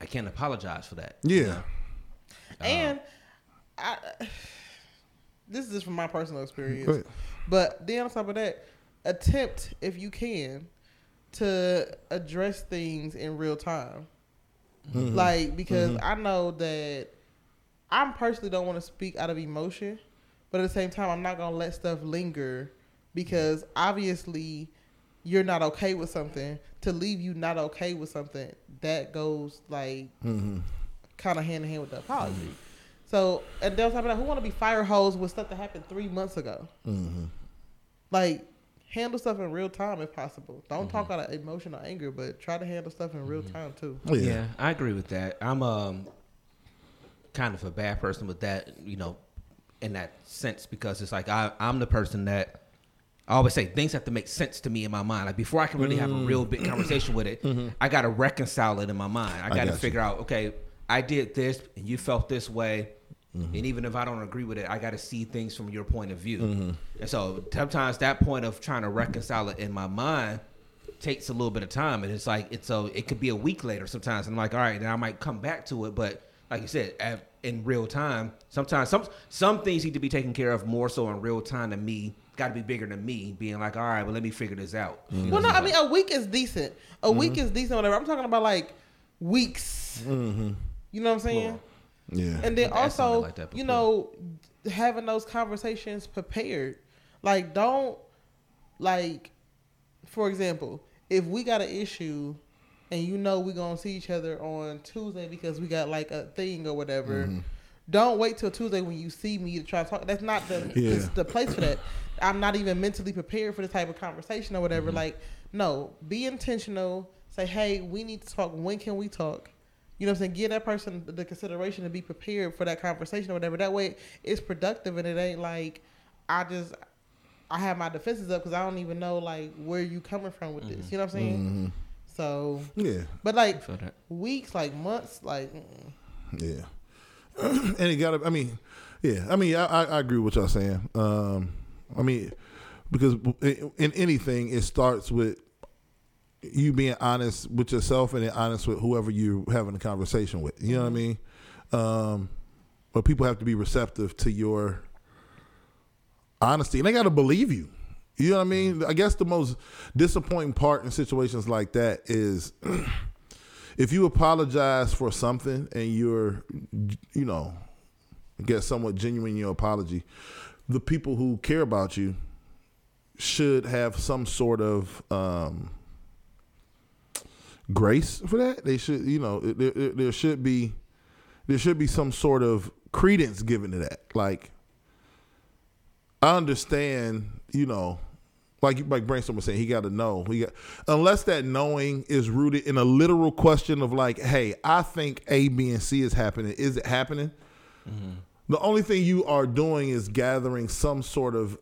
Speaker 1: I can't apologize for that. you
Speaker 3: Yeah.
Speaker 1: know?
Speaker 2: And I, this is just from my personal experience. But then on top of that, attempt if you can to address things in real time.
Speaker 3: Mm-hmm.
Speaker 2: Like because mm-hmm. I know that I personally don't want to speak out of emotion, but at the same time I'm not gonna let stuff linger because obviously you're not okay with something to leave you not okay with something that goes like mm-hmm. kind of hand in hand with the apology. Mm-hmm. So and they'll talk about who want to be fire hose with stuff that happened three months ago. Like handle stuff in real time if possible. Don't talk mm-hmm. out of emotion or anger, but try to handle stuff in real mm-hmm. time too.
Speaker 3: Yeah.
Speaker 1: Yeah, I agree with that. I'm um kind of a bad person with that, you know, in that sense because it's like I I'm the person that I always say things have to make sense to me in my mind. Like before I can really have a real big mm-hmm. conversation with it, I got to reconcile it in my mind. I got
Speaker 3: got
Speaker 1: to
Speaker 3: you.
Speaker 1: figure out, okay, I did this and you felt this way.
Speaker 3: Mm-hmm.
Speaker 1: And even if I don't agree with it, I got to see things from your point of view.
Speaker 3: Mm-hmm.
Speaker 1: And so sometimes that point of trying to reconcile it in my mind takes a little bit of time. And it's like, it's so it could be a week later sometimes. And I'm like, all right, then I might come back to it. But like you said, at, in real time, sometimes some some things need to be taken care of more so in real time than me. Got to be bigger than me being like, all right, well, let me figure this out. You
Speaker 2: Well, no, I mean a week is decent. A week is decent, whatever. I'm talking about like weeks. You know what I'm saying?
Speaker 3: Yeah.
Speaker 2: And then
Speaker 1: I've asked something
Speaker 2: also,
Speaker 1: like
Speaker 2: you know, having those conversations prepared. Like, don't like, for example, if we got an issue and you know we're gonna see each other on Tuesday because we got like a thing or whatever.
Speaker 3: Mm-hmm.
Speaker 2: Don't wait till Tuesday when you see me to try to talk. That's not the
Speaker 3: Yeah.
Speaker 2: it's the place for that. I'm not even mentally prepared for this type of conversation or
Speaker 3: Mm-hmm.
Speaker 2: whatever. Like, no, be intentional. Say, hey, we need to talk. When can we talk? You know what I'm saying? Give that person the consideration to be prepared for that conversation or whatever. That way it's productive and it ain't like I just I have my defenses up because I don't even know like where you coming from with this. You know what I'm saying? So,
Speaker 3: yeah.
Speaker 2: but like weeks, like months, like mm,
Speaker 3: Yeah. and it got to, I mean, yeah, I mean, I, I, I agree with y'all saying. Um, I mean, because in, in anything, it starts with you being honest with yourself and then honest with whoever you're having a conversation with. You know what I mean? Um, but people have to be receptive to your honesty and they got to believe you. You know what I mean? I guess the most disappointing part in situations like that is if you apologize for something and you're, you know, get somewhat genuine in your apology, the people who care about you should have some sort of um, grace for that. They should, you know, there, there- should be there should be some sort of credence given to that. Like, I understand, you know, like like Brainstorm was saying, he got to know. He got unless that knowing is rooted in a literal question of like, hey, I think A, B, and C is happening. Is it happening? Mm-hmm. The only thing you are doing is gathering some sort of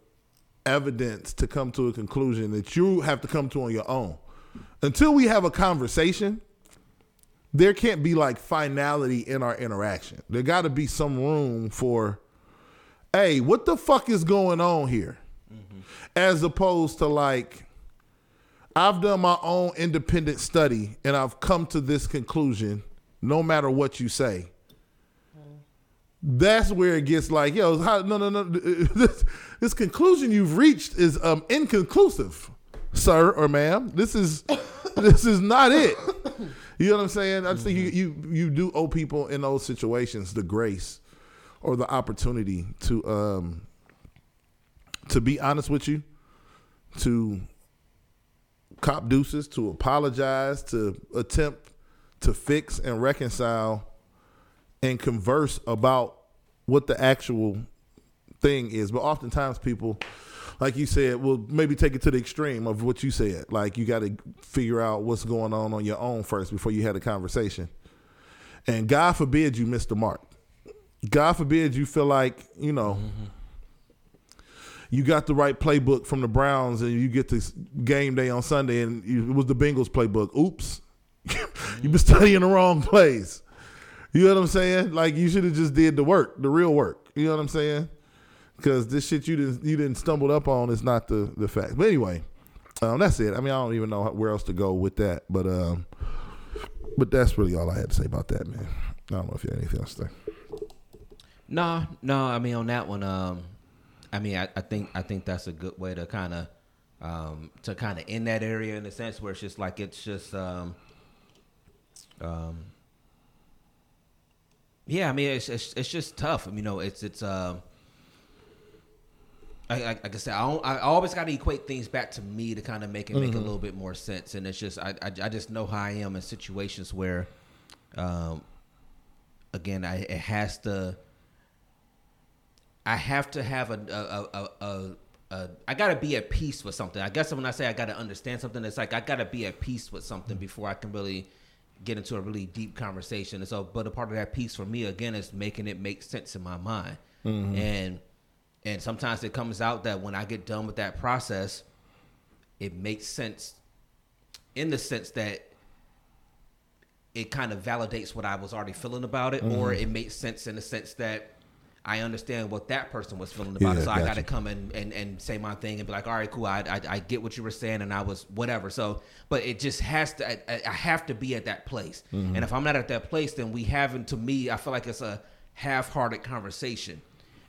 Speaker 3: evidence to come to a conclusion that you have to come to on your own. Until we have a conversation, there can't be like finality in our interaction. There got to be some room for, hey, what the fuck is going on here? As opposed to like, I've done my own independent study and I've come to this conclusion no matter what you say. That's where it gets like, yo, how, no, no, no. This, this conclusion you've reached is um, inconclusive, sir or ma'am. This is this is not it. You know what I'm saying? I just think you, you you do owe people in those situations the grace or the opportunity to um to be honest with you, to cop deuces, to apologize, to attempt to fix and reconcile and converse about what the actual thing is. But oftentimes people, like you said, we'll maybe take it to the extreme of what you said. Like you got to figure out what's going on on your own first before you had a conversation. And God forbid you miss the mark. God forbid you feel like, you know, you got the right playbook from the Browns and you get this game day on Sunday and it was the Bengals playbook. Oops. You've been studying the wrong plays. You know what I'm saying? Like you should have just did the work, the real work. You know what I'm saying? Because this shit you didn't you didn't stumbled up on is not the the fact. But anyway, um, that's it. I mean, I don't even know where else to go with that. But um, but that's really all I had to say about that, man. I don't know if you had anything else to say.
Speaker 1: No, no. I mean, on that one, um, I mean, I, I think I think that's a good way to kind of um, to kind of end that area in a sense where it's just like it's just um, um, yeah. I mean, it's it's, it's just tough. I mean, you know, it's it's um, I, I, like I said, I, don't, I always got to equate things back to me to kind of make it make a mm-hmm. little bit more sense. And it's just I, I, I just know how I am in situations where, um, again, I it has to. I have to have a a a. a, a I gotta be at peace with something. I guess when I say I gotta understand something, it's like I gotta be at peace with something mm-hmm. before I can really get into a really deep conversation. And so, but a part of that piece for me again is making it make sense in my mind. Mm-hmm. And and sometimes it comes out that when I get done with that process, it makes sense in the sense that it kind of validates what I was already feeling about it, or mm-hmm. it makes sense in the sense that I understand what that person was feeling about
Speaker 3: Yeah,
Speaker 1: it. So I got to come and, and, and say my thing and be like, all right, cool. I, I, I get what you were saying and I was whatever. So, but it just has to, I, I- have to be at that place. Mm-hmm. And if I'm not at that place, then we haven't, to me, I feel like it's a half hearted conversation.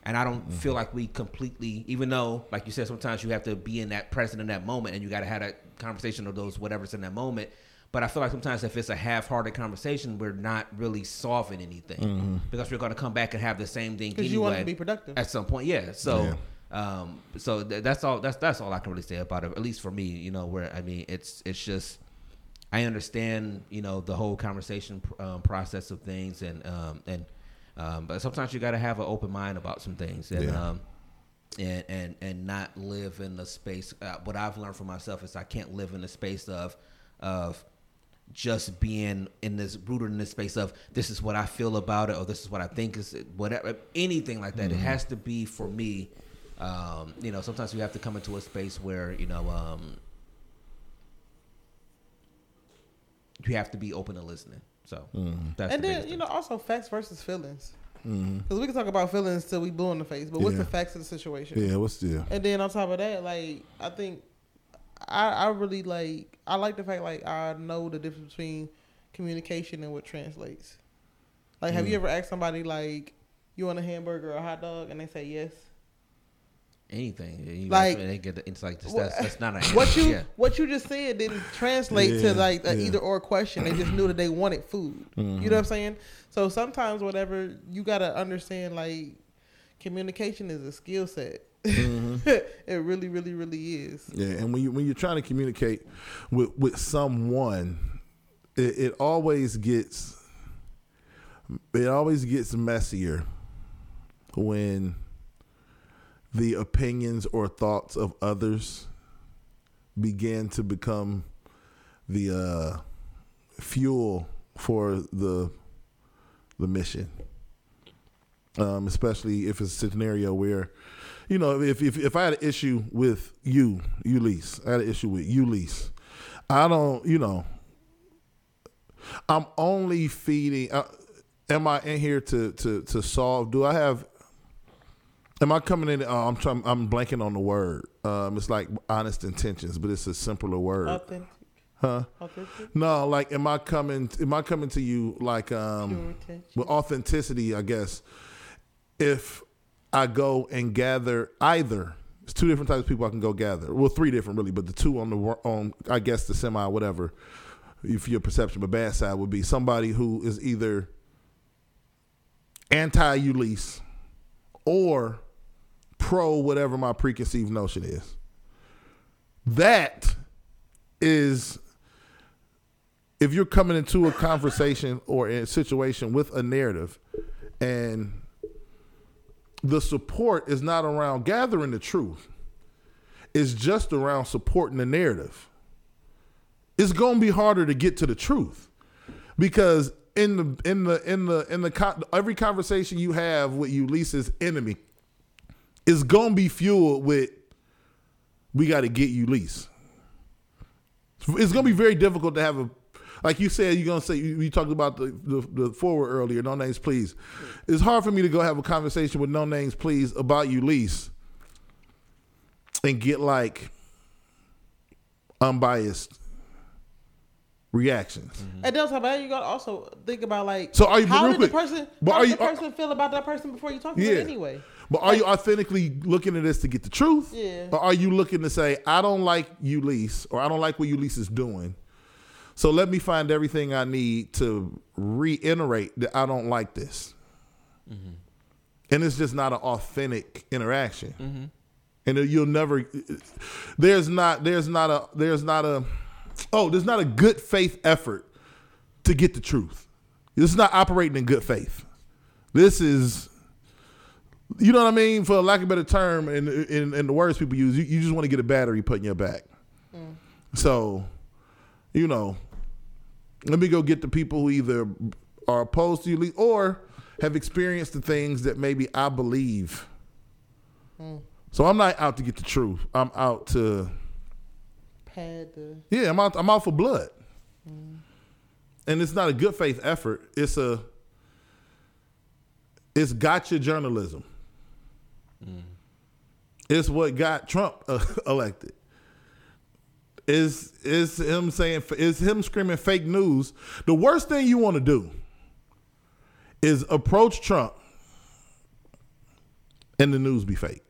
Speaker 1: And I don't feel like we completely, even though, like you said, sometimes you have to be in that present in that moment and you got to have that conversation or those whatever's in that moment. But I feel like sometimes if it's a half-hearted conversation, we're not really solving anything because we're going to come back and have the same thing
Speaker 2: Because
Speaker 1: anyway
Speaker 2: you want to be productive.
Speaker 1: at some point. Yeah. So, um, so th- that's all. That's that's all I can really say about it. At least for me, you know, where I mean, it's it's just I understand, you know, the whole conversation um, process of things, and um, and um, but sometimes you got to have an open mind about some things, and
Speaker 3: Yeah.
Speaker 1: um, and and and not live in the space. Uh, what I've learned for myself is I can't live in the space of of just being in this rooted in this space of this is what I feel about it or this is what I think is whatever anything like that. It has to be for me. Um, you know, sometimes you have to come into a space where you know um, you have to be open to listening. So mm-hmm. that's
Speaker 2: and
Speaker 1: the
Speaker 2: then you know also facts versus feelings. Mm-hmm. Because we can talk about feelings till we blue in the face, but what's the facts of the situation?
Speaker 3: Yeah, what's the
Speaker 2: And then on top of that, like I think I I really like I like the fact like I know the difference between communication and what translates. Like, have you mm. ever asked somebody like you want a hamburger or a hot dog, and they say yes?
Speaker 1: Anything. You
Speaker 2: Like-
Speaker 1: like they get the, it's like that's,
Speaker 2: What-
Speaker 1: that's not an
Speaker 2: What you
Speaker 1: yeah.
Speaker 2: what you just said didn't translate
Speaker 3: Yeah,
Speaker 2: to like a
Speaker 3: yeah.
Speaker 2: either or question. They just knew that they wanted food. You
Speaker 3: Mm-hmm.
Speaker 2: know what I'm saying? So sometimes whatever you gotta understand like communication is a skill set.
Speaker 3: Mm-hmm.
Speaker 2: it really, really, really is.
Speaker 3: Yeah, and when you when you're trying to communicate with with someone, it, it always gets it always gets messier when the opinions or thoughts of others began to become the uh, fuel for the the mission. Um, especially if it's a scenario where, you know, if, if if I had an issue with you, Eulise, I had an issue with Eulise. I don't, you know, I'm only feeding. Uh, am I in here to to to solve? Do I have? Am I coming in? Uh, I'm trying. I'm blanking on the word. Um, it's like honest intentions, but it's a simpler word.
Speaker 2: Authentic.
Speaker 3: Huh?
Speaker 2: Authentic.
Speaker 3: No, like, am I coming? Am I coming to you like um with authenticity? I guess if I go and gather either, it's two different types of people I can go gather. Well, three different really, but the two on the on I guess the semi whatever, if your perception, but bad side would be somebody who is either anti Eulise or pro whatever my preconceived notion is. That is if you're coming into a conversation or a situation with a narrative and the support is not around gathering the truth it's just around supporting the narrative it's going to be harder to get to the truth because in the in the in the in the every conversation you have with Eulise enemy going to be fueled with we got to get Eulise. it's gonna be very difficult to have a like you said you're gonna say you, you talked about the, the the forward earlier no names please it's hard for me to go have a conversation with no names please about Eulise and get like unbiased reactions mm-hmm.
Speaker 2: And then on top of you gotta also think about like
Speaker 3: So are you-
Speaker 2: how did the person
Speaker 3: but
Speaker 2: how
Speaker 3: are
Speaker 2: did
Speaker 3: you-
Speaker 2: the person feel about that person before you talk to
Speaker 3: Yeah.
Speaker 2: them anyway?
Speaker 3: but are you authentically looking at this to get the truth
Speaker 2: Yeah.
Speaker 3: or are you looking to say I don't like Eulise or I don't like what Eulise is doing so let me find everything I need to reiterate that I don't like this. Mm-hmm. And it's just not an authentic interaction. Mm-hmm. and you'll never. There's not. There's not a. There's not a. Oh, there's not a good faith effort to get the truth. This is not operating in good faith. This is. You know what I mean? For lack of a better term, and in, in, the words people use, you, you just want to get a battery put in your back. Mm. So, you know, let me go get the people who either are opposed to you or have experienced the things that maybe I believe. Mm. So I'm not out to get the truth. I'm out to
Speaker 2: The
Speaker 3: yeah. I'm out. I'm out for blood, and it's not a good faith effort. It's a it's gotcha journalism. It's what got Trump uh, elected. Is is him saying is him screaming fake news? The worst thing you want to do is approach Trump and the news be fake.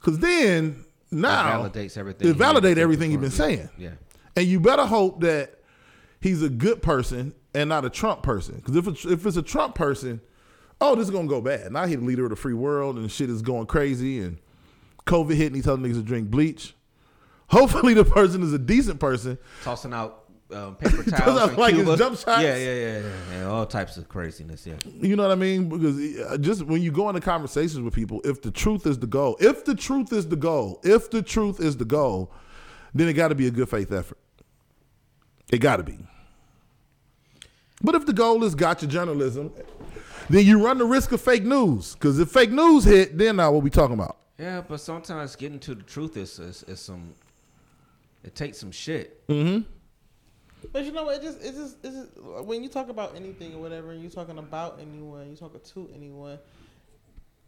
Speaker 3: Cause then now
Speaker 1: It validates everything.
Speaker 3: It
Speaker 1: he
Speaker 3: validate
Speaker 1: did
Speaker 3: everything you've been saying.
Speaker 1: Yeah.
Speaker 3: And you better hope that he's a good person and not a Trump person. Because if it's, if it's a Trump person, oh, this is gonna go bad. Now he's the leader of the free world and shit is going crazy and COVID hit and he's telling niggas to drink bleach. Hopefully the person is a decent person.
Speaker 1: Tossing out um, paper towels from
Speaker 3: like
Speaker 1: Cuba.
Speaker 3: jump shots?
Speaker 1: Yeah, yeah, yeah, yeah, yeah. All types of craziness. Yeah.
Speaker 3: You know what I mean? Because uh, just when you go into conversations with people, if the truth is the goal, if the truth is the goal, if the truth is the goal, then it got to be a good faith effort. It got to be. But if the goal is gotcha journalism, then you run the risk of fake news. Because if fake news hit, then now what we talking about?
Speaker 1: Yeah, but sometimes getting to the truth is is, is some. It takes some shit.
Speaker 2: But you know what? It just it's just it's just when you talk about anything or whatever, and you're talking about anyone, you're talking to anyone.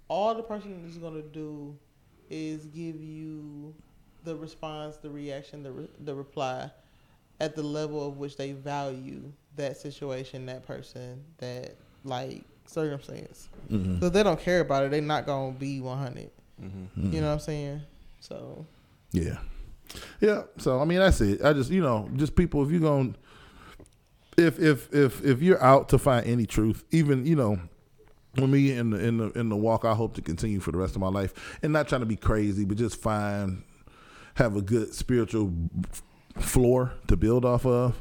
Speaker 2: All the person is gonna do is give you the response, the reaction, the re- the reply at the level of which they value that situation, that person, that like circumstance. Mm-hmm. So if they don't care about it, they're not gonna be 100. Mm-hmm. You know what I'm mm-hmm. saying? So
Speaker 3: Yeah. Yeah. So I mean that's it. I just you know, just people if you're going if if if if you're out to find any truth, even, you know, with me in the in the in the walk I hope to continue for the rest of my life. And not trying to be crazy, but just find have a good spiritual floor to build off of.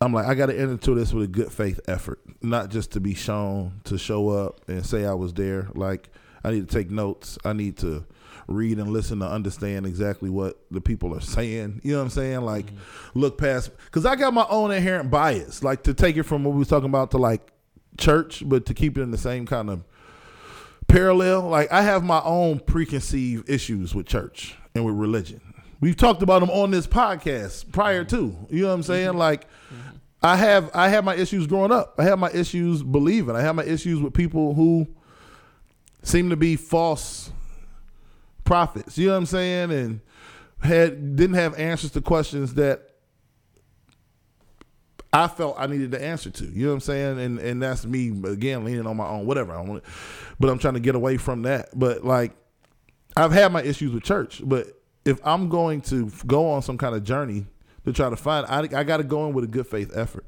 Speaker 3: I'm like, I got to enter into this with a good faith effort, not just to be shown to show up and say I was there. Like, I need to take notes. I need to read and listen to understand exactly what the people are saying. You know what I'm saying? Like, mm-hmm. look past because I got my own inherent bias. Like to take it from what we was talking about to like church, but to keep it in the same kind of parallel. Like I have my own preconceived issues with church and with religion. We've talked about them on this podcast prior mm-hmm. to. You know what I'm saying? Mm-hmm. Like I have I have my issues growing up. I have my issues believing. I have my issues with people who seem to be false prophets. You know what I'm saying? And had didn't have answers to questions that I felt I needed the answer to. You know what I'm saying? And and that's me again leaning on my own whatever I want. But I'm trying to get away from that. But like I've had my issues with church, but if I'm going to go on some kind of journey to try to find, I, I got to go in with a good faith effort.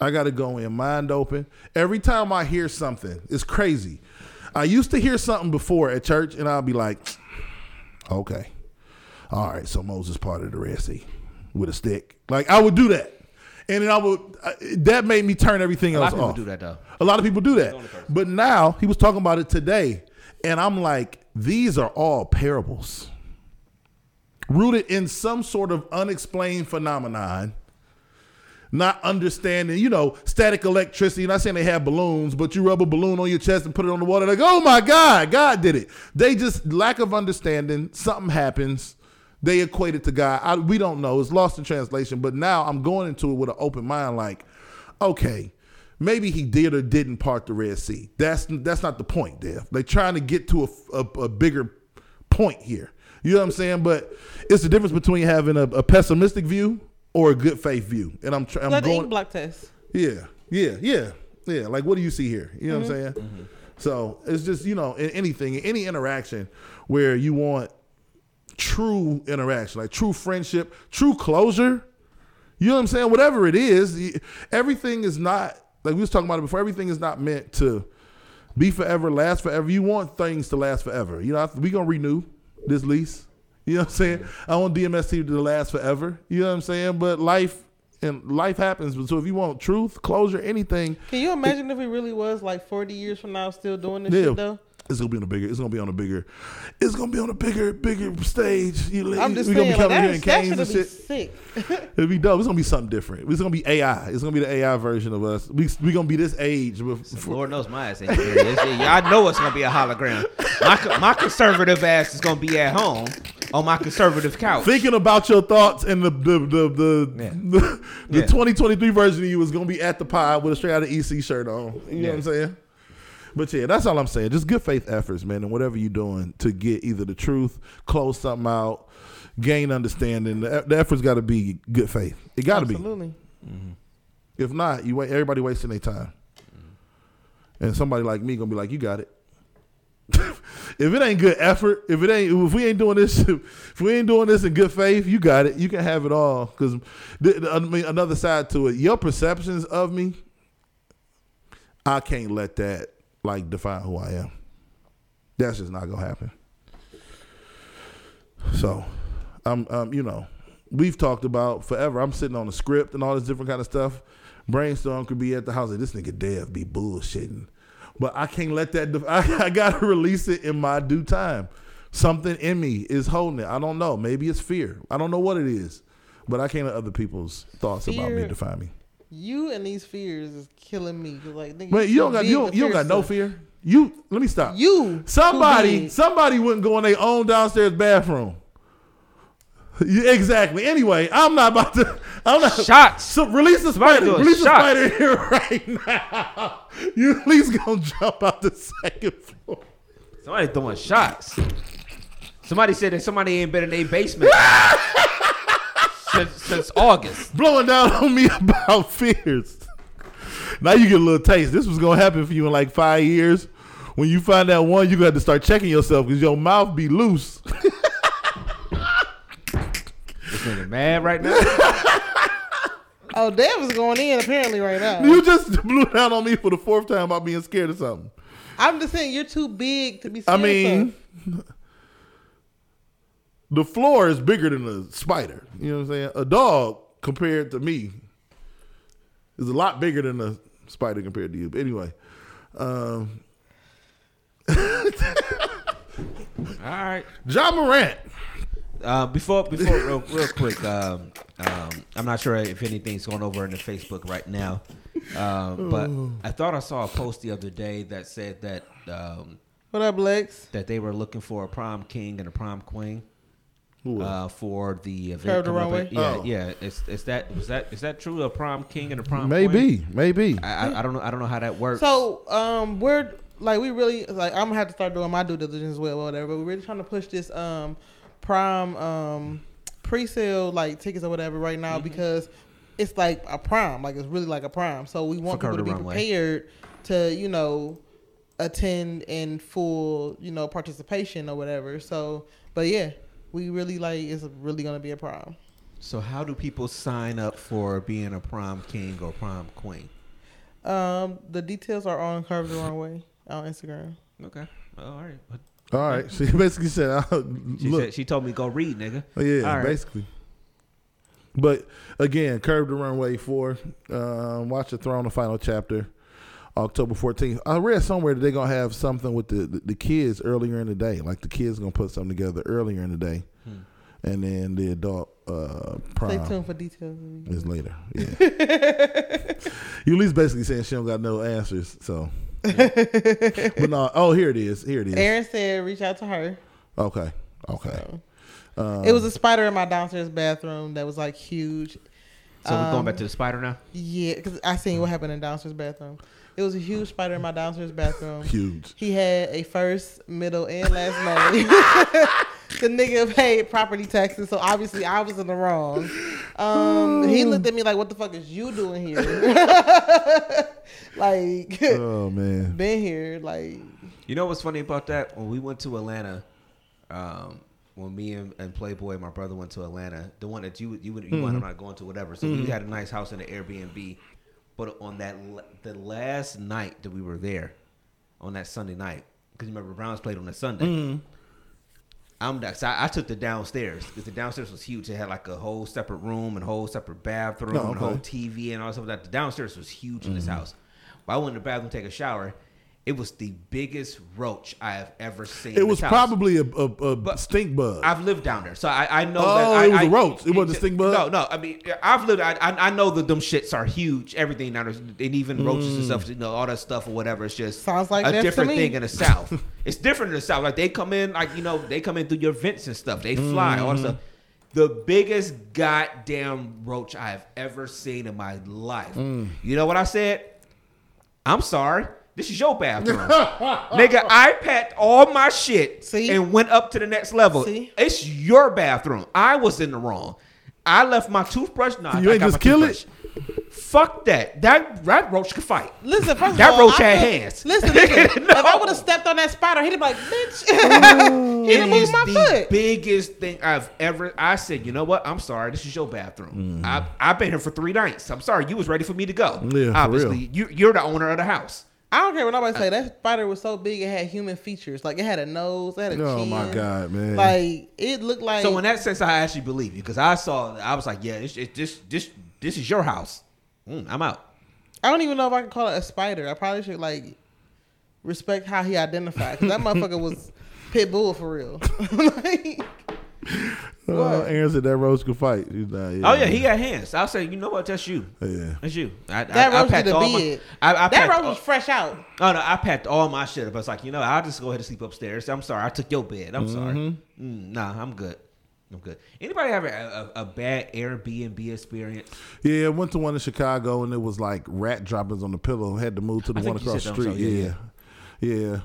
Speaker 3: I got to go in mind open. Every time I hear something, it's crazy. I used to hear something before at church, and I'll be like, okay, all right, so Moses parted the Red Sea with a stick. Like I would do that, and then I would. I, that made me turn everything
Speaker 1: A lot
Speaker 3: else
Speaker 1: of people
Speaker 3: off.
Speaker 1: do that though.
Speaker 3: A lot of people do that. But now he was talking about it today. And I'm like, these are all parables. Rooted in some sort of unexplained phenomenon. Not understanding, you know, static electricity. Not saying they have balloons, but you rub a balloon on your chest and put it on the water. Like, oh my God, God did it. They just lack of understanding. Something happens. They equate it to God. I, we don't know. It's lost in translation. But now I'm going into it with an open mind. Like, okay, maybe he did or didn't part the Red Sea. That's that's not the point, Dev. They're trying to get to a, a, a bigger point here. You know what I'm saying? But it's the difference between having a, a pessimistic view or a good faith view. And I'm, try, I'm
Speaker 2: ink
Speaker 3: going.
Speaker 2: block test.
Speaker 3: Yeah, yeah, yeah, yeah. Like, what do you see here? You know what I'm mm-hmm. saying? So it's just you know, in anything, in any interaction where you want true interaction, like true friendship, true closure. You know what I'm saying? Whatever it is, everything is not like we was talking about it before. Everything is not meant to Be forever, last forever. You want things to last forever. You know, we gonna renew this lease. You know what I'm saying? I want DMST to last forever. You know what I'm saying? But life and life happens. So if you want truth, closure, anything,
Speaker 2: Can you imagine if it really was like 40 years from now still doing this
Speaker 3: Yeah.
Speaker 2: shit though?
Speaker 3: it's gonna be on a bigger. It's gonna be on a bigger. It's gonna be on a bigger, bigger stage. You,
Speaker 2: I'm just
Speaker 3: we
Speaker 2: saying,
Speaker 3: gonna be coming
Speaker 2: that,
Speaker 3: here in
Speaker 2: that
Speaker 3: canes and shit.
Speaker 2: sick.
Speaker 3: It'll be dope. It's gonna be something different. It's gonna be AI. It's gonna be the AI version of us. We we gonna be this age. before-
Speaker 1: Lord knows my ass ain't gonna here. It's- yeah, know it's gonna be a hologram. My my conservative ass is gonna be at home on my conservative couch.
Speaker 3: Thinking about your thoughts and the the the the,
Speaker 1: Yeah.
Speaker 3: the, the
Speaker 1: Yeah.
Speaker 3: 2023 version of you is gonna be at the pod with a straight out of EC shirt on. You know what I'm saying? But yeah, that's all I'm saying. Just good faith efforts, man, and whatever you're doing to get either the truth, close something out, gain understanding. The, the effort's got to be good faith. It got to be.
Speaker 2: Absolutely.
Speaker 3: If not, you wait. Everybody wasting their time, and somebody like me gonna be like, "You got it." if it ain't good effort, if it ain't, if we ain't doing this, if we ain't doing this in good faith, you got it. You can have it all. Because I mean, another side to it, your perceptions of me, I can't let that like define who I am. That's just not gonna happen. So, I'm, um, you know, we've talked about forever. I'm sitting on a script and all this different kind of stuff. Brainstorm could be at the house. Like, this nigga Dev be bullshitting, but I can't let that. Def- I, I gotta release it in my due time. Something in me is holding it. I don't know. Maybe it's fear. I don't know what it is, but I can't let other people's thoughts about me define me.
Speaker 2: You and these fears is killing me. Like, nigga,
Speaker 3: you don't got you don't, you don't got no fear. You let me stop.
Speaker 2: You
Speaker 3: Somebody, somebody wouldn't go in their own downstairs bathroom. Yeah, exactly. Anyway, I'm not about to. I'm not.
Speaker 1: Shots.
Speaker 3: So release the
Speaker 1: Somebody
Speaker 3: spider. Release the spider here right now. You at least gonna jump out the second floor.
Speaker 1: Somebody throwing shots. Somebody said that somebody ain't been in their basement since, since August.
Speaker 3: Blowing down on me about fears. Now you get a little taste. This was gonna happen for you in like five years. When you find that one, you got to start checking yourself because your mouth be loose.
Speaker 1: This nigga mad right now.
Speaker 2: Oh, Dev is going in apparently right now.
Speaker 3: you just blew down on me for the fourth time about being scared of something.
Speaker 2: I'm just saying you're too big to be.
Speaker 3: I mean,
Speaker 2: of.
Speaker 3: the floor is bigger than a spider. You know what I'm saying? A dog compared to me is a lot bigger than a spider compared to you. But anyway, um,
Speaker 1: All right.
Speaker 3: Ja Morant.
Speaker 1: Uh, before before real, real quick, um, um, I'm not sure if anything's going over in the Facebook right now, um, but I thought I saw a post the other day that said that um,
Speaker 2: what up, Lex?
Speaker 1: that they were looking for a prom king and a prom queen uh, for the event.
Speaker 2: Curve the
Speaker 1: coming up.
Speaker 2: Runway?
Speaker 1: Yeah,
Speaker 3: Oh.
Speaker 1: yeah. Is, is that is that is that true? A prom king and a prom queen?
Speaker 3: maybe, maybe.
Speaker 1: I, I, I don't know. I don't know how that works.
Speaker 2: So, um, we're like we really like I'm gonna have to start doing my due diligence as well, or whatever. But we're really trying to push this um prom um pre-sale like tickets or whatever right now
Speaker 1: Mm-hmm.
Speaker 2: because it's like a prom, like it's really like a prom. So we want
Speaker 1: For
Speaker 2: people to be
Speaker 1: the Runway.
Speaker 2: prepared to you know attend in full you know participation or whatever. So, but yeah, we really like it's really gonna be a prom.
Speaker 1: so how do people sign up for being a prom king or prom queen?
Speaker 2: Um, the details are on Curve the Runway on Instagram.
Speaker 1: Okay. All right. But
Speaker 3: All right. She basically said,
Speaker 1: she
Speaker 3: "Look,
Speaker 1: said she told me go read, nigga.
Speaker 3: Oh, yeah,
Speaker 1: All right.
Speaker 3: basically. But again, Curve the Runway 4. Um, watch the Throne, the final chapter, October 14th. I read somewhere that they're going to have something with the, the, the kids earlier in the day. Like the kids going to put something together earlier in the day.
Speaker 1: Hmm.
Speaker 3: And then the adult uh,
Speaker 2: Stay tuned for details.
Speaker 3: is later. Yeah. you at least basically saying she don't got no answers. So. But no, oh, here it is. Here it is.
Speaker 2: Aaron said reach out to her.
Speaker 3: Okay. Okay.
Speaker 2: So, it was a spider in my downstairs bathroom that was like huge.
Speaker 1: So we're going
Speaker 2: Um,
Speaker 1: back to the spider now.
Speaker 2: Yeah, because I seen what happened in downstairs bathroom. It was a huge spider in my downstairs bathroom.
Speaker 3: Huge.
Speaker 2: He had a first, middle, and last name. the nigga paid property taxes, so obviously I was in the wrong. Um, he looked at me like, "What the fuck is you doing here?" like,
Speaker 3: Oh, man.
Speaker 2: been here, like,
Speaker 1: You know what's funny about that? When we went to Atlanta, um, when me and, and Playboy, my brother, went to Atlanta, the one that you you, would you wound up not going to, whatever. So we had a nice house in the Airbnb, but on that the last night that we were there, on that Sunday night because remember Browns played on that Sunday.
Speaker 3: Mm-hmm.
Speaker 1: I'm. So I, I took the downstairs because the downstairs was huge. It had like a whole separate room and whole separate bathroom
Speaker 3: Oh,
Speaker 1: and whole. TV and all stuff like that. The downstairs was huge in this
Speaker 3: Mm-hmm.
Speaker 1: house. But I went in the bathroom to take a shower. It was the biggest roach I have ever seen.
Speaker 3: It was
Speaker 1: house.
Speaker 3: probably a, a, a stink bug.
Speaker 1: I've lived down there, so I, I know
Speaker 3: Oh,
Speaker 1: that. I,
Speaker 3: it was
Speaker 1: a
Speaker 3: a roach. It wasn't a stink bug?
Speaker 1: No, no. I mean, I've lived. I, I I know that them shits are huge. Everything down there, and even roaches and
Speaker 3: Mm.
Speaker 1: stuff. You know, all that stuff or whatever. It's just
Speaker 2: Sounds like
Speaker 1: a
Speaker 2: death to
Speaker 1: different
Speaker 2: me.
Speaker 1: thing in the south. it's different in the south. Like they come in, like you know, they come in through your vents and stuff. They fly, all that
Speaker 3: Mm.
Speaker 1: stuff. The biggest goddamn roach I have ever seen in my life.
Speaker 3: Mm.
Speaker 1: You know what I said? I'm sorry. This is your bathroom. Nigga, I packed all my shit
Speaker 2: See?
Speaker 1: and went up to the next level.
Speaker 2: See?
Speaker 1: It's your bathroom. I was in the wrong. I left my toothbrush. Nah,
Speaker 3: You
Speaker 1: I
Speaker 3: ain't
Speaker 1: got
Speaker 3: just
Speaker 1: my
Speaker 3: kill
Speaker 1: toothbrush. Fuck that. That that roach could fight.
Speaker 2: Listen, first
Speaker 1: That
Speaker 2: of all,
Speaker 1: roach
Speaker 2: I
Speaker 1: had
Speaker 2: feel-
Speaker 1: hands.
Speaker 2: Listen, listen.
Speaker 1: No.
Speaker 2: If I would have stepped on that spider, he'd be like, bitch.
Speaker 1: It
Speaker 2: have
Speaker 1: is
Speaker 2: my
Speaker 1: the
Speaker 2: foot.
Speaker 1: biggest thing I've ever. I said, you know what? I'm sorry. This is your bathroom. Mm. I, I've been here for three nights. I'm sorry. You was ready for me to go.
Speaker 3: Yeah, for
Speaker 1: Obviously,
Speaker 3: real.
Speaker 1: you, you're the owner of the house.
Speaker 2: I don't care what nobody say. That spider was so big, it had human features. Like it had a nose, it had a
Speaker 3: oh
Speaker 2: chin.
Speaker 3: my god, man!
Speaker 2: Like it looked like.
Speaker 1: So in that sense, I actually believe you because I saw. I was like, yeah, it's, it's this this this is your house. Mm, I'm out.
Speaker 2: I don't even know if I can call it a spider. I probably should like respect how he identified because that motherfucker was pit bull for real. like,
Speaker 3: uh. Aaron said that roach could fight. He's not-
Speaker 1: Oh yeah, he got hands. I'll say, you know what? That's you.
Speaker 3: Yeah.
Speaker 1: That's you. I,
Speaker 2: that
Speaker 1: I, I
Speaker 2: roach
Speaker 1: packed
Speaker 2: did a
Speaker 1: all my- I, I
Speaker 2: that
Speaker 1: packed
Speaker 2: roach
Speaker 1: all-
Speaker 2: was fresh out.
Speaker 1: Oh no, I packed all my shit up. I was like, you know, I'll just go ahead and sleep upstairs. I'm sorry, I took your bed. I'm sorry.
Speaker 3: Mm-hmm.
Speaker 1: Mm, nah, I'm good. I'm good. Anybody have a, a, a bad Airbnb experience?
Speaker 3: Yeah, I went to one in Chicago and it was like rat droppings on the pillow. Had to move to the
Speaker 1: I
Speaker 3: one across the street.
Speaker 1: so,
Speaker 3: yeah,
Speaker 1: yeah,
Speaker 3: yeah,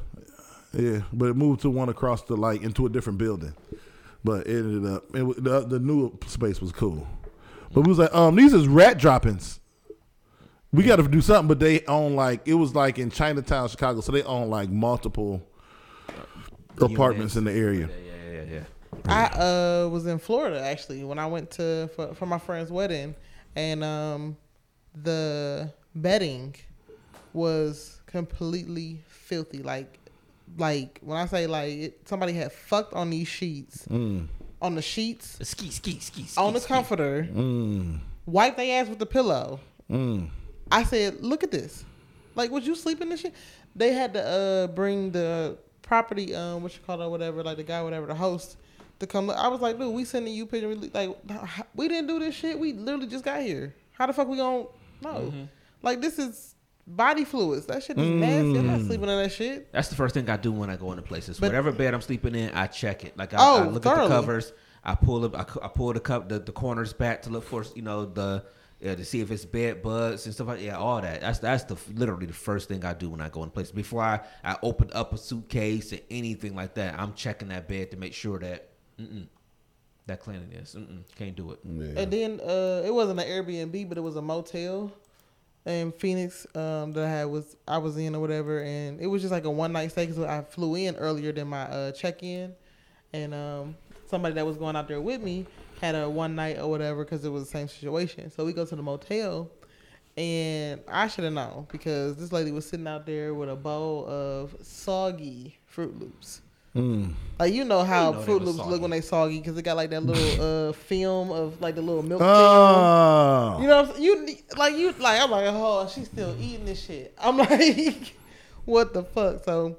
Speaker 3: yeah, But it moved to one across the like into a different building. But it ended up it, the the new space was cool. But we was like, um, these is rat droppings. We got to do something. But they own like it was like in Chinatown, Chicago, so they own like multiple apartments in the area.
Speaker 1: Yeah, yeah, yeah, yeah.
Speaker 2: I uh was in Florida actually when I went to for, for my friend's wedding, and um the bedding was completely filthy. Like like when I say like it, somebody had fucked on these sheets,
Speaker 3: Mm.
Speaker 2: on the sheets,
Speaker 1: Ski, ski, ski, ski.
Speaker 2: on the
Speaker 1: ski.
Speaker 2: comforter,
Speaker 3: Mm.
Speaker 2: wiped their ass with the pillow.
Speaker 3: Mm.
Speaker 2: I said, "Look at this. Like, would you sleep in this shit?" They had to uh bring the property um what you call it or whatever, like the guy whatever the host to come. look. I was like, "Dude, we sending you picture we- like we didn't do this shit. We literally just got here. How the fuck we gonna know? Like this is body fluids. That shit is nasty. I'm not sleeping in that shit.
Speaker 1: That's the first thing I do when I go into places.
Speaker 2: But-
Speaker 1: Whatever bed I'm sleeping in, I check it. Like I,
Speaker 2: Oh,
Speaker 1: I look at the covers. I pull up. I, I pull the cup, the, the corners back to look for you know the yeah, to see if it's bed bugs and stuff like yeah, all that. That's that's the literally the first thing I do when I go in place. Before I I open up a suitcase or anything like that, I'm checking that bed to make sure that mm-mm, that cleanliness. Mm-mm, can't do it.
Speaker 2: And then uh, it wasn't an Airbnb, but it was a motel in Phoenix um, that I had was I was in or whatever, and it was just like a one night stay because I flew in earlier than my uh, check in, and um, somebody that was going out there with me had a one night or whatever because it was the same situation. So we go to the motel, and I should have known because this lady was sitting out there with a bowl of soggy Froot Loops.
Speaker 3: Mm.
Speaker 2: Like you know how
Speaker 1: know Froot
Speaker 2: Loops look when they soggy because it got like that little uh film of like the little milk film.
Speaker 3: Oh,
Speaker 2: You know, what I'm saying? you like you like I'm like oh she's still eating this shit. I'm like what the fuck? So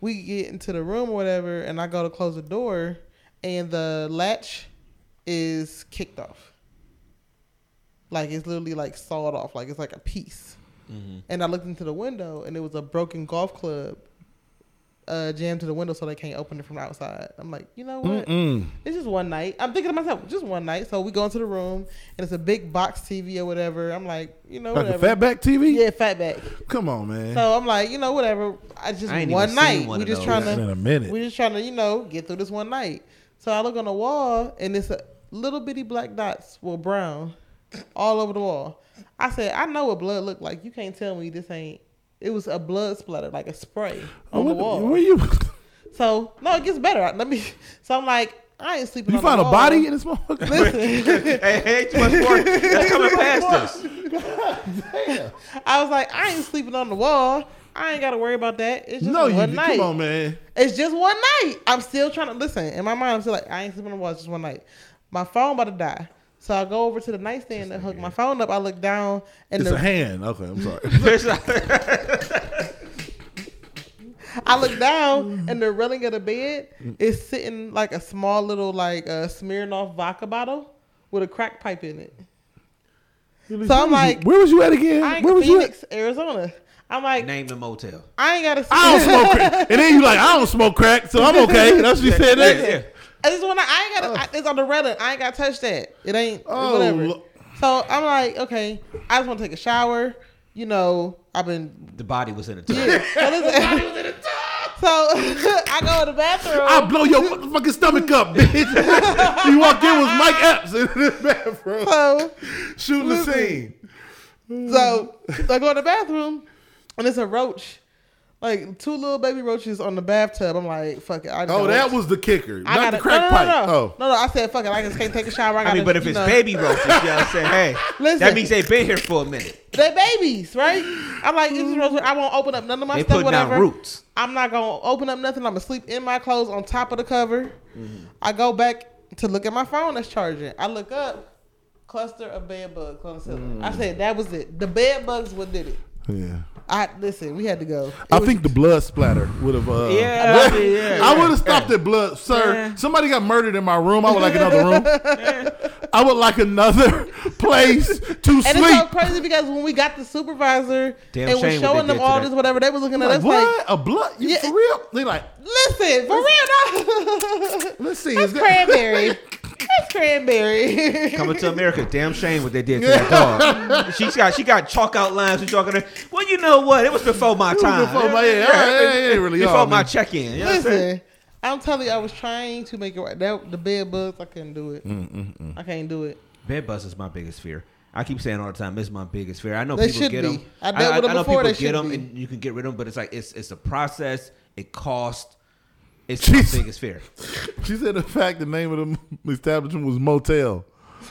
Speaker 2: we get into the room or whatever, and I go to close the door, and the latch is kicked off. Like it's literally like sawed off, like it's like a piece. And I looked into the window, and it was a broken golf club uh, jammed to the window, so they can't open it from the outside. I'm like, you know what?
Speaker 3: Mm-mm.
Speaker 2: It's just one night. I'm thinking to myself, just one night. So we go into the room, and it's a big box TV or whatever. I'm like, you know,
Speaker 3: like a
Speaker 2: whatever.
Speaker 3: fatback TV.
Speaker 2: Yeah, fatback.
Speaker 3: Come on, man.
Speaker 2: So I'm like, you know, whatever. I just
Speaker 1: I
Speaker 2: one night.
Speaker 1: one
Speaker 2: we just
Speaker 1: those.
Speaker 2: trying
Speaker 3: in
Speaker 2: to,
Speaker 3: a minute.
Speaker 2: we just trying to, you know, get through this one night. So I look on the wall, and it's a little bitty black dots, well brown, all over the wall. I said, I know what blood looked like. You can't tell me this ain't. It was a blood splatter, like a spray
Speaker 3: Oh,
Speaker 2: on the wall.
Speaker 3: Where you?
Speaker 2: So no, it gets better. Let me. So I'm like, I ain't sleeping.
Speaker 3: You
Speaker 2: on the
Speaker 3: found a
Speaker 2: wall.
Speaker 3: body in this motherfucker?
Speaker 2: Listen,
Speaker 1: hey, hey, too much more. That's coming past us. Damn.
Speaker 2: I was like, I ain't sleeping on the wall. I ain't got to worry about that. It's just
Speaker 3: No, you
Speaker 2: one night.
Speaker 3: come on, man.
Speaker 2: It's just one night. I'm still trying to listen. In my mind, I'm still like, I ain't sleeping on the wall. It's just one night. My phone about to die. So I go over to the nightstand and hook my phone up. I look down and
Speaker 3: It's
Speaker 2: the,
Speaker 3: a hand. Okay, I'm sorry.
Speaker 2: I look down and the railing of the bed is sitting like a small little like uh, Smirnoff vodka bottle with a crack pipe in it.
Speaker 3: Where
Speaker 2: I'm
Speaker 3: was you-
Speaker 2: like-
Speaker 3: where was you at again?
Speaker 2: I
Speaker 3: Where was you at?
Speaker 2: Arizona. I'm like,
Speaker 1: Name the motel.
Speaker 2: I ain't gotta.
Speaker 3: I don't smoke crack. And then you like, I don't smoke crack, so I'm okay. That's what you said.
Speaker 1: Yeah,
Speaker 3: that?
Speaker 1: yeah.
Speaker 2: I just wanna. I ain't gotta. Oh. I, it's on the railing. I ain't gotta touch that. It ain't
Speaker 3: Oh,
Speaker 2: whatever.
Speaker 3: lo-
Speaker 2: So I'm like, okay. I just want to take a shower. You know, I've been.
Speaker 1: The body was in a tub.
Speaker 2: Yeah. So, listen- so I go to the bathroom.
Speaker 3: I'll blow your motherfucking stomach up, bitch. you walked in with Mike Epps in the bathroom
Speaker 2: so,
Speaker 3: shooting the scene.
Speaker 2: so I go to the bathroom, and it's a roach, like two little baby roaches on the bathtub. I'm like, fuck it. I just
Speaker 3: Oh,
Speaker 2: gotta-
Speaker 3: that was the kicker,
Speaker 2: I
Speaker 3: not
Speaker 2: gotta,
Speaker 3: the crack
Speaker 2: no, no,
Speaker 3: pipe.
Speaker 2: no, no.
Speaker 3: Oh,
Speaker 2: no, no. I said, fuck it. I just can't take a shower. I, gotta,
Speaker 1: I mean, but if it's
Speaker 2: know.
Speaker 1: baby roaches, you know what I'm saying? Hey,
Speaker 2: Listen.
Speaker 1: that means they've been here for a minute.
Speaker 2: They babies, right? I'm like, this is roach. I won't open up none of my
Speaker 1: They
Speaker 2: stuff,
Speaker 1: put down
Speaker 2: whatever.
Speaker 1: roots.
Speaker 2: I'm not gonna open up nothing. I'm gonna sleep in my clothes on top of the cover. I go back to look at my phone that's charging. I look up, cluster of bed bugs on the ceiling. I said that was it. The bed bugs what did it.
Speaker 3: yeah.
Speaker 2: I listen. We had to go. It
Speaker 3: I
Speaker 2: was-
Speaker 3: think the blood splatter would have. Uh,
Speaker 1: Yeah, I mean, yeah,
Speaker 3: I would have stopped at blood, sir.
Speaker 1: Yeah.
Speaker 3: Somebody got murdered in my room. I would like another room. I would like another place to
Speaker 2: And it's so
Speaker 3: sleep.
Speaker 2: crazy because when we got the supervisor
Speaker 1: Damn
Speaker 2: and was
Speaker 1: shame what
Speaker 2: showing them all
Speaker 1: to
Speaker 2: this, whatever, they was looking at
Speaker 3: Like,
Speaker 2: us
Speaker 3: what?
Speaker 2: like,
Speaker 3: a blood? You
Speaker 2: Yeah.
Speaker 3: for real? They like,
Speaker 2: listen, for real, no.
Speaker 3: let's see.
Speaker 2: That's
Speaker 3: Is that,
Speaker 2: cranberry.
Speaker 1: Coming to America, damn shame what they did to that dog. She's got she got chalk out lines and chalk on her. Well, you know what? It was before my time.
Speaker 3: before my- yeah, yeah, yeah, really
Speaker 1: before my check in. You know what I'm saying?
Speaker 2: I'm telling you, I was trying to make it right. That the bed bugs, I couldn't do it.
Speaker 3: Mm,
Speaker 2: I can't do it.
Speaker 1: Bed bugs is my biggest fear. I keep saying all the time, it's my biggest fear. I know
Speaker 2: They
Speaker 1: people get
Speaker 2: be.
Speaker 1: them.
Speaker 2: I dealt with them
Speaker 1: I know people get them,
Speaker 2: be.
Speaker 1: and you can get rid of them, but it's like it's it's a process. It costs. It's
Speaker 3: Jeez.
Speaker 1: my biggest fear.
Speaker 3: she said, in fact, the name of the establishment was Motel.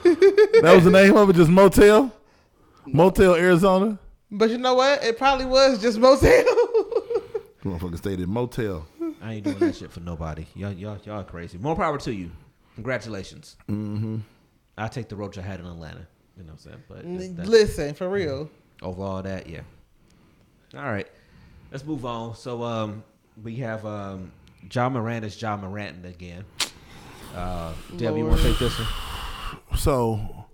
Speaker 3: that was the name of it, just Motel? Motel, Arizona?
Speaker 2: But you know what? It probably was just motel.
Speaker 3: Motherfucker stayed in Motel.
Speaker 1: I ain't doing that shit for nobody. Y'all, y'all, y'all are crazy. More power to you. Congratulations. Mm-hmm. I take the roach I had in Atlanta. You know what I'm saying? But that's- that's-
Speaker 2: Listen, for real.
Speaker 1: over all that, yeah. All right, let's move on. So, um, we have um, John Miranda's Ja Morant again. Uh, Dev, you want to take this one?
Speaker 3: So,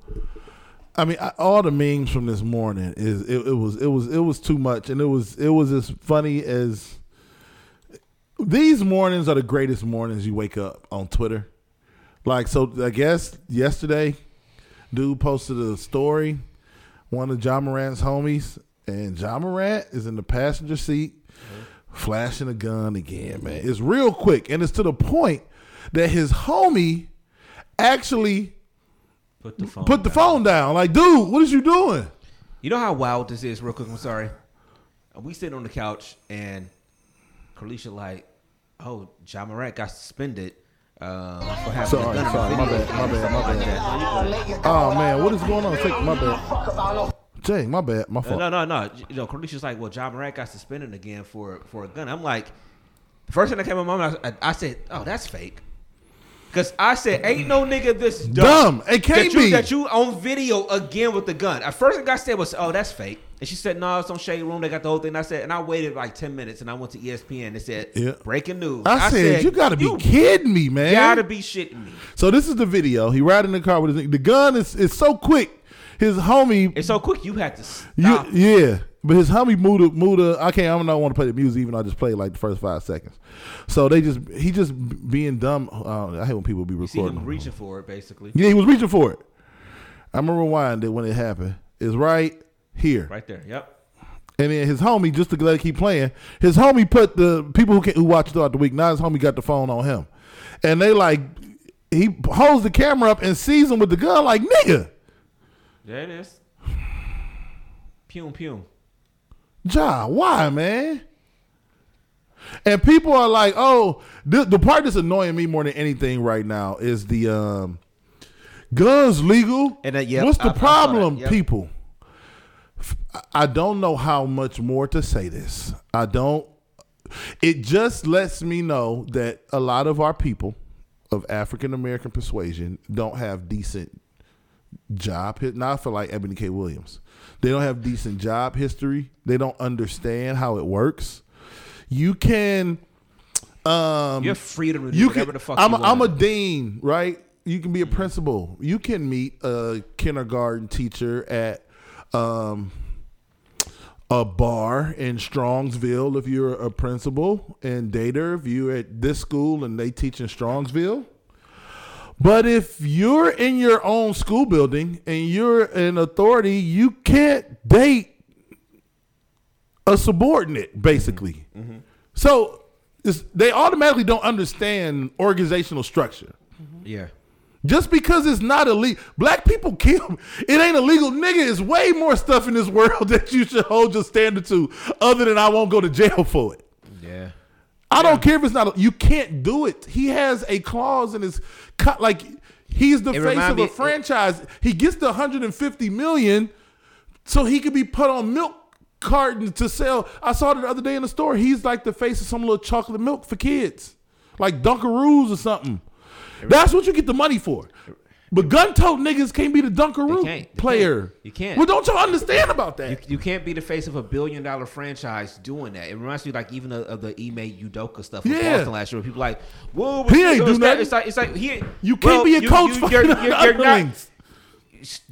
Speaker 3: I mean, I, all the memes from this morning is it, it was it was it was too much, and it was it was as funny as these mornings are the greatest mornings you wake up on Twitter. Like, so I guess yesterday, dude posted a story, one of Ja Morant's homies, and Ja Morant is in the passenger seat, flashing a gun again. Man, it's real quick, and it's to the point that his homie actually
Speaker 1: Put the phone.
Speaker 3: put the
Speaker 1: down.
Speaker 3: phone down. Like, dude, what is you doing?
Speaker 1: You know how wild this is, real quick. I'm sorry. We sit on the couch and Carlisha like, oh, Ja Morant got suspended. Uh, for having
Speaker 3: Sorry,
Speaker 1: a gun
Speaker 3: sorry, my bad, my bad, my bad.
Speaker 1: No, you good.
Speaker 3: Oh man, what is going on? Take my bad. Jay, my bad, my fault.
Speaker 1: No, no, no. You know, Carlisha's like, well, Ja Morant got suspended again for for a gun. I'm like, the first thing that came to my mind, I, I said, oh, that's fake. Cause I said, ain't no nigga this dumb.
Speaker 3: Dumb. It can't
Speaker 1: that you,
Speaker 3: be.
Speaker 1: That you on video again with the gun. At first, thing I said was, oh, that's fake. And she said, no, it's on Shade Room. They got the whole thing. And I said, and I waited like 10 minutes and I went to ESPN. They said,
Speaker 3: Yeah.
Speaker 1: breaking news.
Speaker 3: I, said, you gotta be
Speaker 1: you
Speaker 3: kidding me, man.
Speaker 1: You gotta be shitting me.
Speaker 3: So this is the video. He riding in the car with his the gun is is so quick. His homie,
Speaker 1: It's so quick, you had to
Speaker 3: you,
Speaker 1: stop.
Speaker 3: yeah, but his homie moved moved. I can't. I don't want to play the music, even though I just played like the first five seconds. So they just he just being dumb. Uh, I hate when people be
Speaker 1: You
Speaker 3: recording.
Speaker 1: reaching for it, basically.
Speaker 3: Yeah, he was reaching for it. I'm gonna rewind it when it happened. It's right here.
Speaker 1: Right there. Yep.
Speaker 3: And then his homie, just to let it keep playing, his homie put the people who can, who watch throughout the week. Now his homie got the phone on him, and they like he holds the camera up and sees him with the gun. Like nigga,
Speaker 1: There it is. Pum pum.
Speaker 3: Ja, why man? And people are like, oh, the, the part that's annoying me more than anything right now is the um, guns legal.
Speaker 1: And that- yep,
Speaker 3: What's the
Speaker 1: I saw that,
Speaker 3: problem,
Speaker 1: yep.
Speaker 3: people? I don't know how much more to say this. I don't. It just lets me know that a lot of our people of African American persuasion don't have decent job. hi- Not for like Eboni K. Williams. They don't have decent job history. They don't understand how it works. You can. Um,
Speaker 1: You have freedom to do
Speaker 3: you
Speaker 1: whatever
Speaker 3: can,
Speaker 1: the fuck
Speaker 3: I'm,
Speaker 1: you
Speaker 3: a, I'm a dean, right? You can be a principal. You can meet a kindergarten teacher at um, a bar in Strongsville if you're a principal, and Dater if you're at this school and they teach in Strongsville. But if you're in your own school building and you're an authority, you can't date a subordinate, basically. Mm-hmm. Mm-hmm. So it's, they automatically don't understand organizational structure. Mm-hmm.
Speaker 1: Yeah.
Speaker 3: Just because it's not illegal, black people kill. It ain't illegal, nigga. It's way more stuff in this world that you should hold your standard to, other than I won't go to jail for it.
Speaker 1: Yeah.
Speaker 3: I don't care if it's not. You can't do it. He has a clause in his co- like. He's the
Speaker 1: It
Speaker 3: face of
Speaker 1: me-
Speaker 3: a franchise. He gets the 150 million, so he could be put on milk cartons to sell. I saw it the other day in the store. He's like the face of some little chocolate milk for kids, like Dunkaroos or something. That's what you get the money for. But gun tote niggas can't be the Dunkaroo
Speaker 1: can't. They
Speaker 3: player.
Speaker 1: can't. You can't.
Speaker 3: Well, don't y'all understand about that?
Speaker 1: You, you can't be the face of a billion dollar franchise doing that. It reminds me like even of, of the Ime Udoka stuff in
Speaker 3: Yeah.
Speaker 1: Boston last year. Where people like, whoa,
Speaker 3: He ain't do
Speaker 1: it's,
Speaker 3: nothing.
Speaker 1: it's like it's like he.
Speaker 3: you can't
Speaker 1: well,
Speaker 3: be a
Speaker 1: you-
Speaker 3: coach
Speaker 1: you-
Speaker 3: for
Speaker 1: you're- you're- you're not-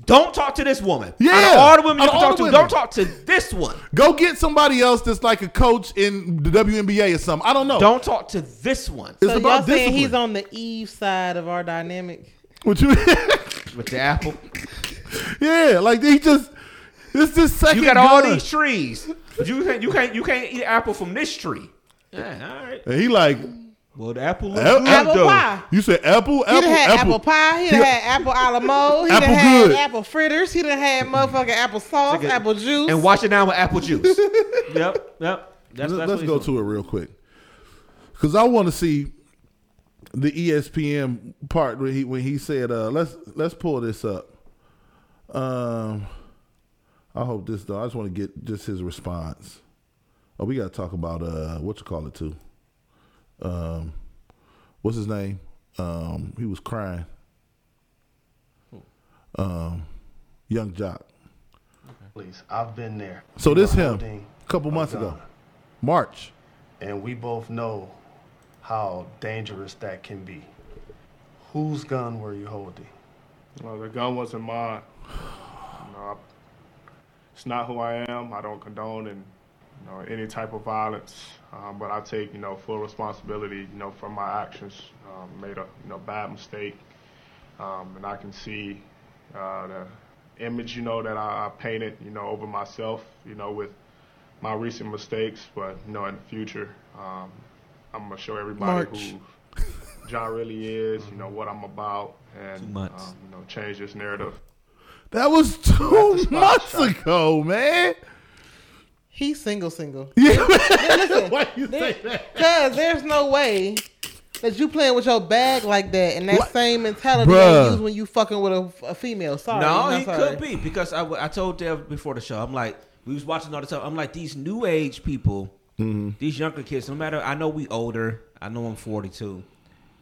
Speaker 1: Don't talk to this woman.
Speaker 3: Yeah.
Speaker 1: Out of all the women you
Speaker 3: Out
Speaker 1: can talk to,
Speaker 3: the
Speaker 1: don't talk to this one.
Speaker 3: Go get somebody else that's like a coach in the WNBA or something. I don't know.
Speaker 1: Don't talk to this one
Speaker 3: It's
Speaker 2: So y'all saying
Speaker 3: discipline.
Speaker 2: he's on the Eve side of our dynamic?
Speaker 3: What you?
Speaker 1: with the apple.
Speaker 3: yeah, like he just. It's this second.
Speaker 1: You got all
Speaker 3: gun.
Speaker 1: these trees, but you can't you can't you can't eat apple from this tree. Yeah, all right.
Speaker 3: And he like
Speaker 1: Well, the apple looks
Speaker 3: Apple-
Speaker 1: good
Speaker 2: Apple
Speaker 1: though.
Speaker 2: pie.
Speaker 3: you said apple,
Speaker 2: He
Speaker 3: apple,
Speaker 2: done had apple,
Speaker 3: apple.
Speaker 2: pie. He done had apple a la mode. He
Speaker 3: Apple
Speaker 2: done had
Speaker 3: good.
Speaker 2: apple fritters. He done had motherfucking apple sauce,
Speaker 1: Nigga,
Speaker 2: apple juice.
Speaker 1: and wash it down with apple juice. yep, yep. That's,
Speaker 3: Let's,
Speaker 1: that's
Speaker 3: let's go
Speaker 1: doing.
Speaker 3: to it real quick, because I want to see the ESPN part when he when he said, uh, "Let's let's pull this up." Um, I hope this though. I just want to get just his response. Oh, we got to talk about uh, what you call it too. Um, what's his name? Um, he was crying. Um, young jock.
Speaker 4: Please, I've been there.
Speaker 3: So this him a couple months ago, March.
Speaker 4: and we both know how dangerous that can be. Whose gun were you holding?
Speaker 5: Well, the gun wasn't mine. Know, I, it's not who I am. I don't condone and you know any type of violence, um, but I take you know full responsibility you know for my actions. Um, made a you know bad mistake, um, and I can see uh, the image you know that I, I painted you know over myself you know with my recent mistakes. But you know in the future, um, I'm gonna show everybody
Speaker 2: March.
Speaker 5: who John really is. You know what I'm about, and
Speaker 1: Two months.
Speaker 5: Um, you know change this narrative.
Speaker 3: That was two months ago, man.
Speaker 2: He's single, single. Yeah.
Speaker 3: Listen, Why you say that?
Speaker 2: Cause there's no way that you playing with your bag like that, and that
Speaker 3: What?
Speaker 2: same mentality
Speaker 3: Bruh.
Speaker 2: you use when you fucking with a, a female. Sorry,
Speaker 1: No, he
Speaker 2: sorry.
Speaker 1: could be because I, I told Dev before the show. I'm like, we was watching all the time. I'm like, these new age people,
Speaker 3: Mm-hmm.
Speaker 1: these younger kids. No matter, I know we older. I know I'm 42,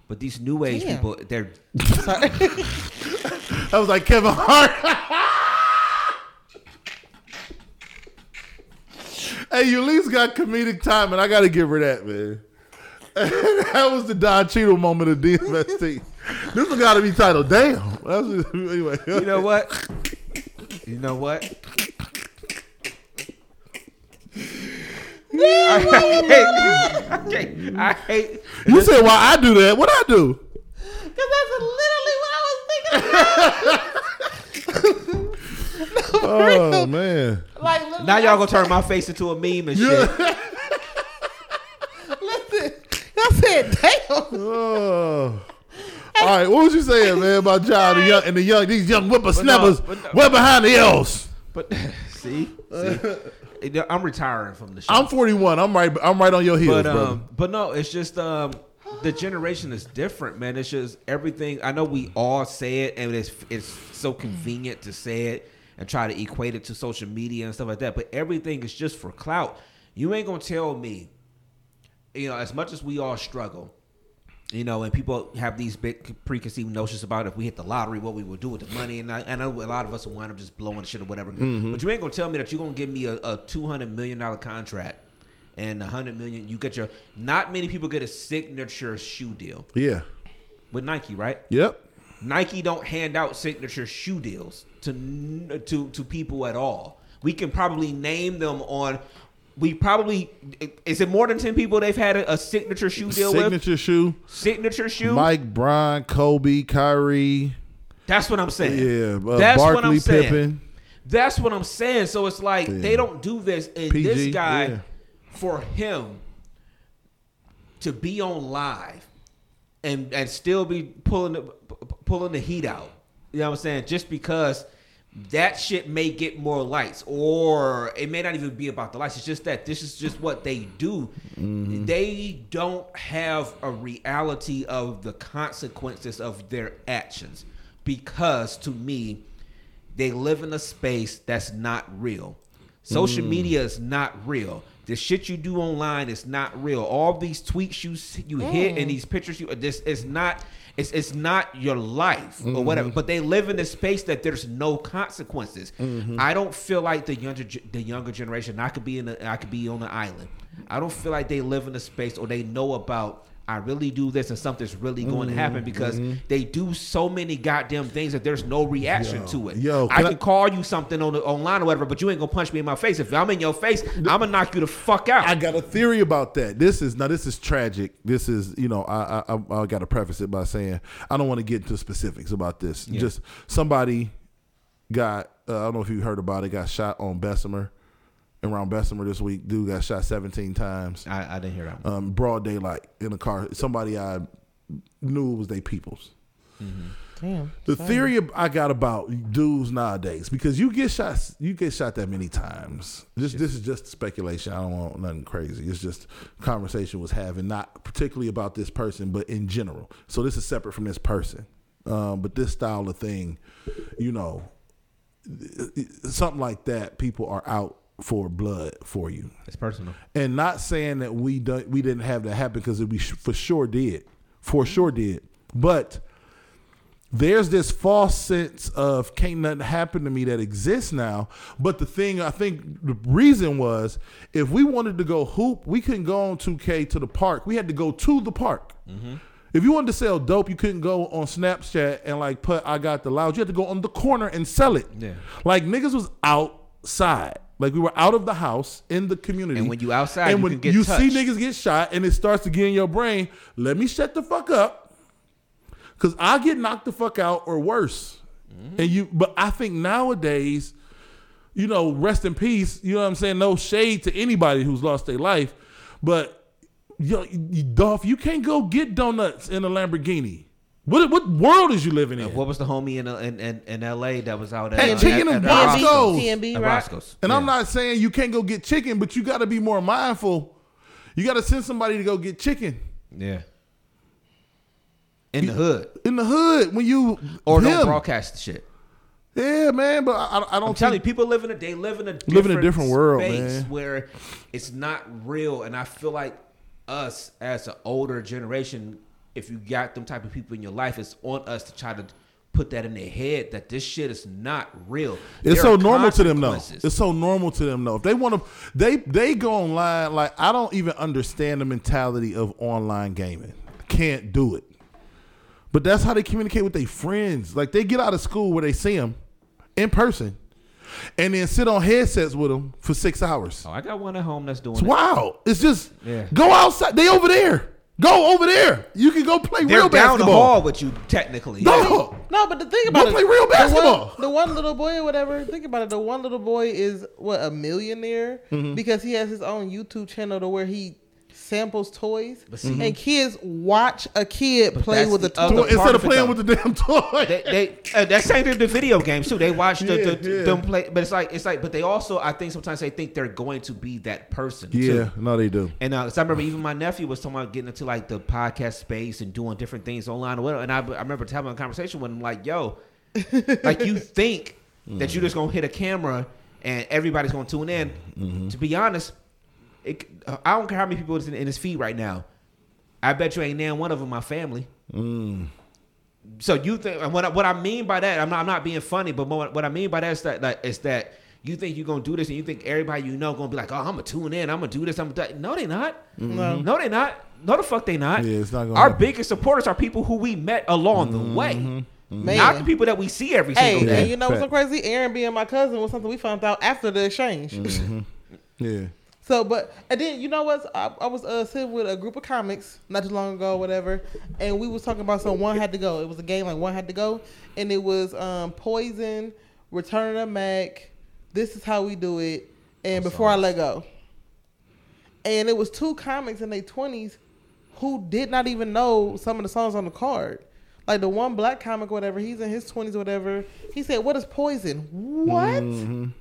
Speaker 1: but these new age
Speaker 2: Damn.
Speaker 1: people, they're
Speaker 3: I was like Kevin Hart. hey, you at least got comedic time, and I got to give her that, man. that was the Don Cheadle moment of DMST. this one got to be titled "Damn." That's just, anyway.
Speaker 1: You know what? You know what? I hate, I hate, I hate.
Speaker 3: You said why I do that? What I do?
Speaker 2: Cause that's literally what I was thinking. about.
Speaker 3: Oh man.
Speaker 2: like literally,
Speaker 1: Now y'all gonna turn my face into a meme and shit.
Speaker 2: listen. I said, damn.
Speaker 3: Oh. All right, what was you saying, man, about John and the young and the young these young whippersnappers?
Speaker 1: but no.
Speaker 3: Where behind the L's?
Speaker 1: But see, see, I'm retiring from the show.
Speaker 3: I'm 41. I'm right. I'm right on your heels,
Speaker 1: but
Speaker 3: brother.
Speaker 1: um, but no, it's just um, the generation is different, man. It's just everything. I know we all say it, and it's it's so convenient to say it, and try to equate it to social media and stuff like that. But everything is just for clout. You ain't gonna tell me, you know, as much as we all struggle, you know, and people have these big preconceived notions about if we hit the lottery, what we will do with the money. And I, I know a lot of us will wind up just blowing shit or whatever.
Speaker 3: Mm-hmm.
Speaker 1: But you ain't gonna tell me that you're gonna give me a, a two hundred million dollar contract and a hundred million. You get your. Not many people get a signature shoe deal
Speaker 3: Yeah.
Speaker 1: with Nike, right?
Speaker 3: Yep.
Speaker 1: Nike don't hand out signature shoe deals to to to people at all. We can probably name them on. We probably is it more than ten people they've had a, a signature shoe deal with?
Speaker 3: Signature shoe.
Speaker 1: Signature shoe.
Speaker 3: Mike, Brian, Kobe, Kyrie.
Speaker 1: That's what I'm saying.
Speaker 3: Yeah. Uh,
Speaker 1: That's what
Speaker 3: Barkley,
Speaker 1: I'm saying.
Speaker 3: Pippen.
Speaker 1: That's what I'm saying. So it's like
Speaker 3: Yeah.
Speaker 1: they don't do this, and
Speaker 3: PG,
Speaker 1: this guy,
Speaker 3: yeah.
Speaker 1: for him to be on live and and still be pulling the pulling the heat out. You know what I'm saying? Just because that shit may get more likes, or it may not even be about the likes. It's just that this is just what they do.
Speaker 3: Mm-hmm.
Speaker 1: They don't have a reality of the consequences of their actions because, to me, they live in a space that's not real. Social
Speaker 3: Mm.
Speaker 1: media is not real. The shit you do online is not real. All these tweets you s- you hit and these pictures you this is not it's it's not your life or mm-hmm. whatever. But they live in a space that there's no consequences. Mm-hmm. I don't feel like the younger the younger generation. I could be in a, I could be on an island. I don't feel like they live in a space or they know about. I really do this and something's really going to happen because they do so many goddamn things that there's no reaction to it.
Speaker 3: yo,
Speaker 1: I
Speaker 3: can I-
Speaker 1: call you something on the online or whatever, but you ain't gonna punch me in my face. If I'm in your face, I'm gonna knock you the fuck out.
Speaker 3: I got a theory about that. This is now. This is tragic. This is you know. I I, I, I got to preface it by saying I don't want to get into specifics about this. Just somebody got. Uh, I don't know if you heard about it. Got shot on Bessemer, around Bessemer this week. Dude got shot 17 times.
Speaker 1: I, I didn't hear that.
Speaker 3: Um, broad daylight in a car. Somebody I knew was they peoples.
Speaker 2: Damn.
Speaker 3: The theory I got about dudes nowadays, because you get shot, you get shot that many times. This this is just speculation. I don't want nothing crazy. It's just conversation was having, not particularly about this person, but in general. So this is separate from this person. Um, but this style of thing, you know, something like that, people are out for blood for you
Speaker 1: It's personal.
Speaker 3: and not saying that we don't, we didn't have that happen because we sh- for sure did, for sure did. But there's this false sense of can't nothing happen to me that exists now. But the thing I think the reason was if we wanted to go hoop, we couldn't go on 2K to the park. We had to go to the park. Mm-hmm. If you wanted to sell dope, you couldn't go on Snapchat and like put I got the loud. You had to go on the corner and sell it.
Speaker 1: Yeah.
Speaker 3: Like niggas was outside. Like we were out of the house in the community.
Speaker 1: And when you outside,
Speaker 3: and
Speaker 1: you
Speaker 3: when
Speaker 1: can get
Speaker 3: you see niggas get shot, and it starts to get in your brain, let me shut the fuck up, cause I get knocked the fuck out or worse.
Speaker 1: Mm-hmm.
Speaker 3: And you, but I think nowadays, you know, rest in peace. You know what I'm saying? No shade to anybody who's lost their life, but yo, you- Dolph, you can't go get donuts in a Lamborghini. What what world is you living in?
Speaker 1: What was the homie in uh, in, in, in L.A. that was out at,
Speaker 3: Hey,
Speaker 1: uh,
Speaker 3: chicken
Speaker 1: at,
Speaker 3: and
Speaker 1: at
Speaker 3: Bosco's.
Speaker 1: Roscoe's?
Speaker 2: PnB,
Speaker 1: At
Speaker 2: right?
Speaker 1: Roscoe's.
Speaker 3: And
Speaker 1: Yeah.
Speaker 3: I'm not saying you can't go get chicken, but you got to be more mindful. You got to send somebody to go get chicken
Speaker 1: Yeah. In the hood,
Speaker 3: in the hood when you
Speaker 1: or
Speaker 3: him.
Speaker 1: don't broadcast the shit.
Speaker 3: Yeah, man, but I, I don't
Speaker 1: I'm telling you, people live in a they live in a different
Speaker 3: Live in a different world,
Speaker 1: space
Speaker 3: man.
Speaker 1: where it's not real, and I feel like us as an older generation, if you got them type of people in your life, it's on us to try to put that in their head that this shit is not real.
Speaker 3: It's
Speaker 1: There
Speaker 3: so normal to them though. It's so normal to them though. If they want to, they they go online. Like I don't even understand the mentality of online gaming. Can't do it. But that's how they communicate with their friends. Like they get out of school where they see them in person, and then sit on headsets with them for six hours.
Speaker 1: Oh, I got one at home that's doing
Speaker 3: It's
Speaker 1: it.
Speaker 3: Wow, It's just
Speaker 1: Yeah.
Speaker 3: go outside. They over there. Go over there. You can go play
Speaker 1: They're
Speaker 3: real
Speaker 1: down the hall with you, technically.
Speaker 3: No.
Speaker 2: No, but the thing about
Speaker 3: Go
Speaker 2: it,
Speaker 3: play real
Speaker 2: the
Speaker 3: basketball.
Speaker 2: one- The one, little boy or whatever. Think about it. The one little boy is what a millionaire
Speaker 3: Mm-hmm.
Speaker 2: because he has his own YouTube channel to where he samples toys,
Speaker 3: Mm-hmm.
Speaker 2: and kids watch a kid play with a toy.
Speaker 3: Instead of
Speaker 1: of
Speaker 3: playing with the damn toy.
Speaker 1: they, they uh, that's same thing with the video games too. They watch the,
Speaker 3: Yeah,
Speaker 1: the
Speaker 3: yeah.
Speaker 1: them play, but it's like it's like, but they also I think sometimes they think they're going to be that person.
Speaker 3: yeah,
Speaker 1: too.
Speaker 3: no, they do.
Speaker 1: And uh, 'cause I remember even my nephew was talking about getting into like the podcast space and doing different things online or whatever. And I, I remember having a conversation with him like, "Yo, like you think that you're just gonna hit a camera and everybody's gonna tune in. To be honest, it, I don't care how many people is in, in his feed right now. I bet you ain't nan one of them my family. Mm. So you think what I, what I mean by that? I'm not I'm not being funny, but what, what I mean by that is that like is that you think you're gonna do this and you think everybody you know gonna be like, oh, I'm gonna tune in, I'm gonna do this, I'm gonna do that. No, they not. Mm-hmm.
Speaker 2: No.
Speaker 1: No, they not. No, the fuck they not.
Speaker 3: Yeah, it's not gonna
Speaker 1: Our
Speaker 3: happen.
Speaker 1: biggest supporters are people who we met along the way, mm-hmm. Mm-hmm.
Speaker 2: Man.
Speaker 1: not the people that we see every
Speaker 2: Hey,
Speaker 1: single day.
Speaker 2: and you know what's so crazy? Aaron being my cousin was something we found out after the exchange.
Speaker 3: Yeah.
Speaker 2: So, but and then you know what? I, I was uh, sitting with a group of comics not too long ago, whatever, and we was talking about some one had to go. It was a game like one had to go, and it was um, Poison, Return of the Mac. This is how we do it, and before I let go. And it was two comics in their twenties who did not even know some of the songs on the card. Like the one black comic, whatever, he's in his twenties, whatever. He said, "What is poison? What?"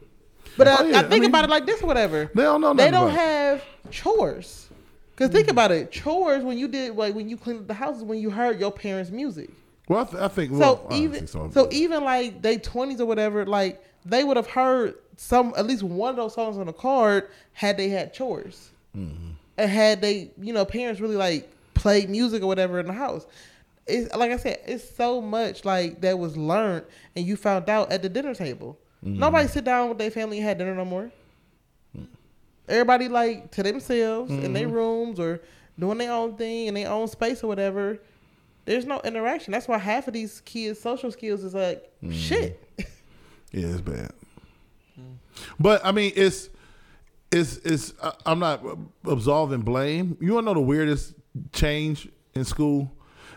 Speaker 2: But I,
Speaker 3: Oh, yeah,
Speaker 2: I
Speaker 3: I
Speaker 2: think
Speaker 3: mean,
Speaker 2: about it like this, whatever.
Speaker 3: They don't know
Speaker 2: They don't
Speaker 3: it.
Speaker 2: have chores. Cause think about it, chores when you did like when you cleaned up the house when you heard your parents' music.
Speaker 3: Well, I, th- I think.
Speaker 2: So
Speaker 3: well, I
Speaker 2: even
Speaker 3: so.
Speaker 2: so even like they twenties or whatever, like they would have heard some at least one of those songs on the card had they had chores,
Speaker 3: Mm-hmm.
Speaker 2: and had they you know parents really like played music or whatever in the house. It's like I said, it's so much like that was learned and you found out at the dinner table.
Speaker 3: Mm-hmm.
Speaker 2: Nobody sit down with their family and had dinner no more. Everybody like to themselves in
Speaker 3: Mm-hmm.
Speaker 2: their rooms or doing their own thing in their own space or whatever. There's no interaction. That's why half of these kids' social skills is like
Speaker 3: Mm-hmm.
Speaker 2: shit.
Speaker 3: Yeah, it's bad. But I mean, it's it's it's. I- I'm not absolving blame. You want to know the weirdest change in school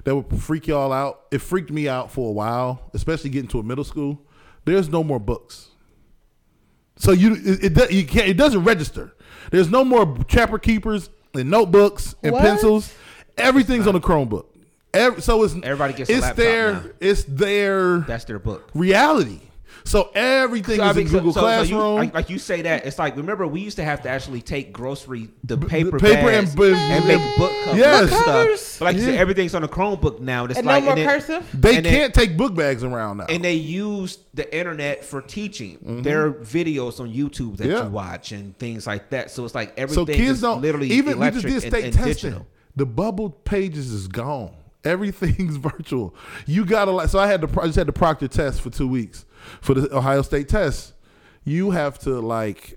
Speaker 3: that would freak y'all out? It freaked me out for a while, especially getting to a middle school. There's no more books, so you it, it, you can't. It doesn't register. There's no more Trapper Keepers and notebooks and
Speaker 2: What?
Speaker 3: pencils. Everything's on the Chromebook. Every, so it's
Speaker 1: Everybody gets a
Speaker 3: it's
Speaker 1: laptop
Speaker 3: their
Speaker 1: now.
Speaker 3: it's their
Speaker 1: That's their book.
Speaker 3: reality. So everything
Speaker 1: So, I
Speaker 3: is
Speaker 1: mean,
Speaker 3: in Google
Speaker 1: so- so you-
Speaker 3: Classroom.
Speaker 1: like, like you say that, it's like remember we used to have to actually take grocery, the paper,
Speaker 3: paper
Speaker 1: bags
Speaker 3: and bu-
Speaker 1: and make book covers
Speaker 3: Yes.
Speaker 1: and
Speaker 2: Book covers.
Speaker 1: stuff. But like you said,
Speaker 3: Yeah.
Speaker 1: everything's on a Chromebook now. and It's
Speaker 2: And
Speaker 1: like
Speaker 2: no more
Speaker 1: and then-
Speaker 2: cursive.
Speaker 3: they
Speaker 1: and
Speaker 3: can't take book bags around now.
Speaker 1: and they use the internet for teaching. There are videos on YouTube that
Speaker 3: Mm-hmm. Yeah.
Speaker 1: you watch and things like that. So it's like
Speaker 3: so
Speaker 1: everything
Speaker 3: kids
Speaker 1: is
Speaker 3: don't
Speaker 1: literally
Speaker 3: even we
Speaker 1: electric
Speaker 3: just did state
Speaker 1: and
Speaker 3: testing.
Speaker 1: digital.
Speaker 3: The bubble pages is gone. Everything's virtual. You gotta like. So I had to. pro- I just had to proctor test for two weeks for the Ohio State test. You have to like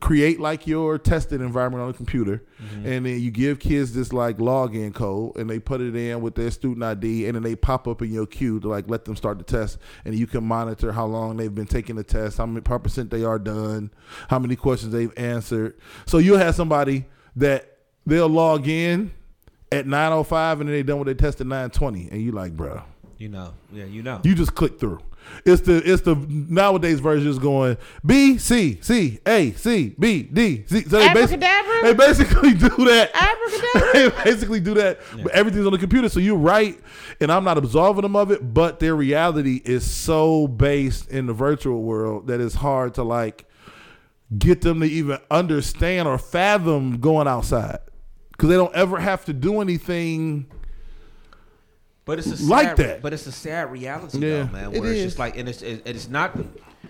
Speaker 3: create like your testing environment on the computer,
Speaker 1: Mm-hmm.
Speaker 3: and then you give kids this like login code, and they put it in with their student ID, and then they pop up in your queue to like let them start the test, and you can monitor how long they've been taking the test, how many how percent they are done, how many questions they've answered. So you'll have somebody that they'll log in at nine oh five, and then they done with their test at nine twenty, and you like, bro.
Speaker 1: You know, yeah, you know.
Speaker 3: You just click through. It's the it's the nowadays version is going B C C A C B D C. So they basically, they basically do that. They basically do that. But everything's on the computer, so you're right. And I'm not absolving them of it, but their reality is so based in the virtual world that it's hard to like get them to even understand or fathom going outside because they don't ever have to do anything.
Speaker 1: But it's a sad,
Speaker 3: Like that.
Speaker 1: But it's a sad reality,
Speaker 3: Yeah.
Speaker 1: though, man.
Speaker 2: It
Speaker 1: it's
Speaker 2: is.
Speaker 1: just like, and it's it, it's not.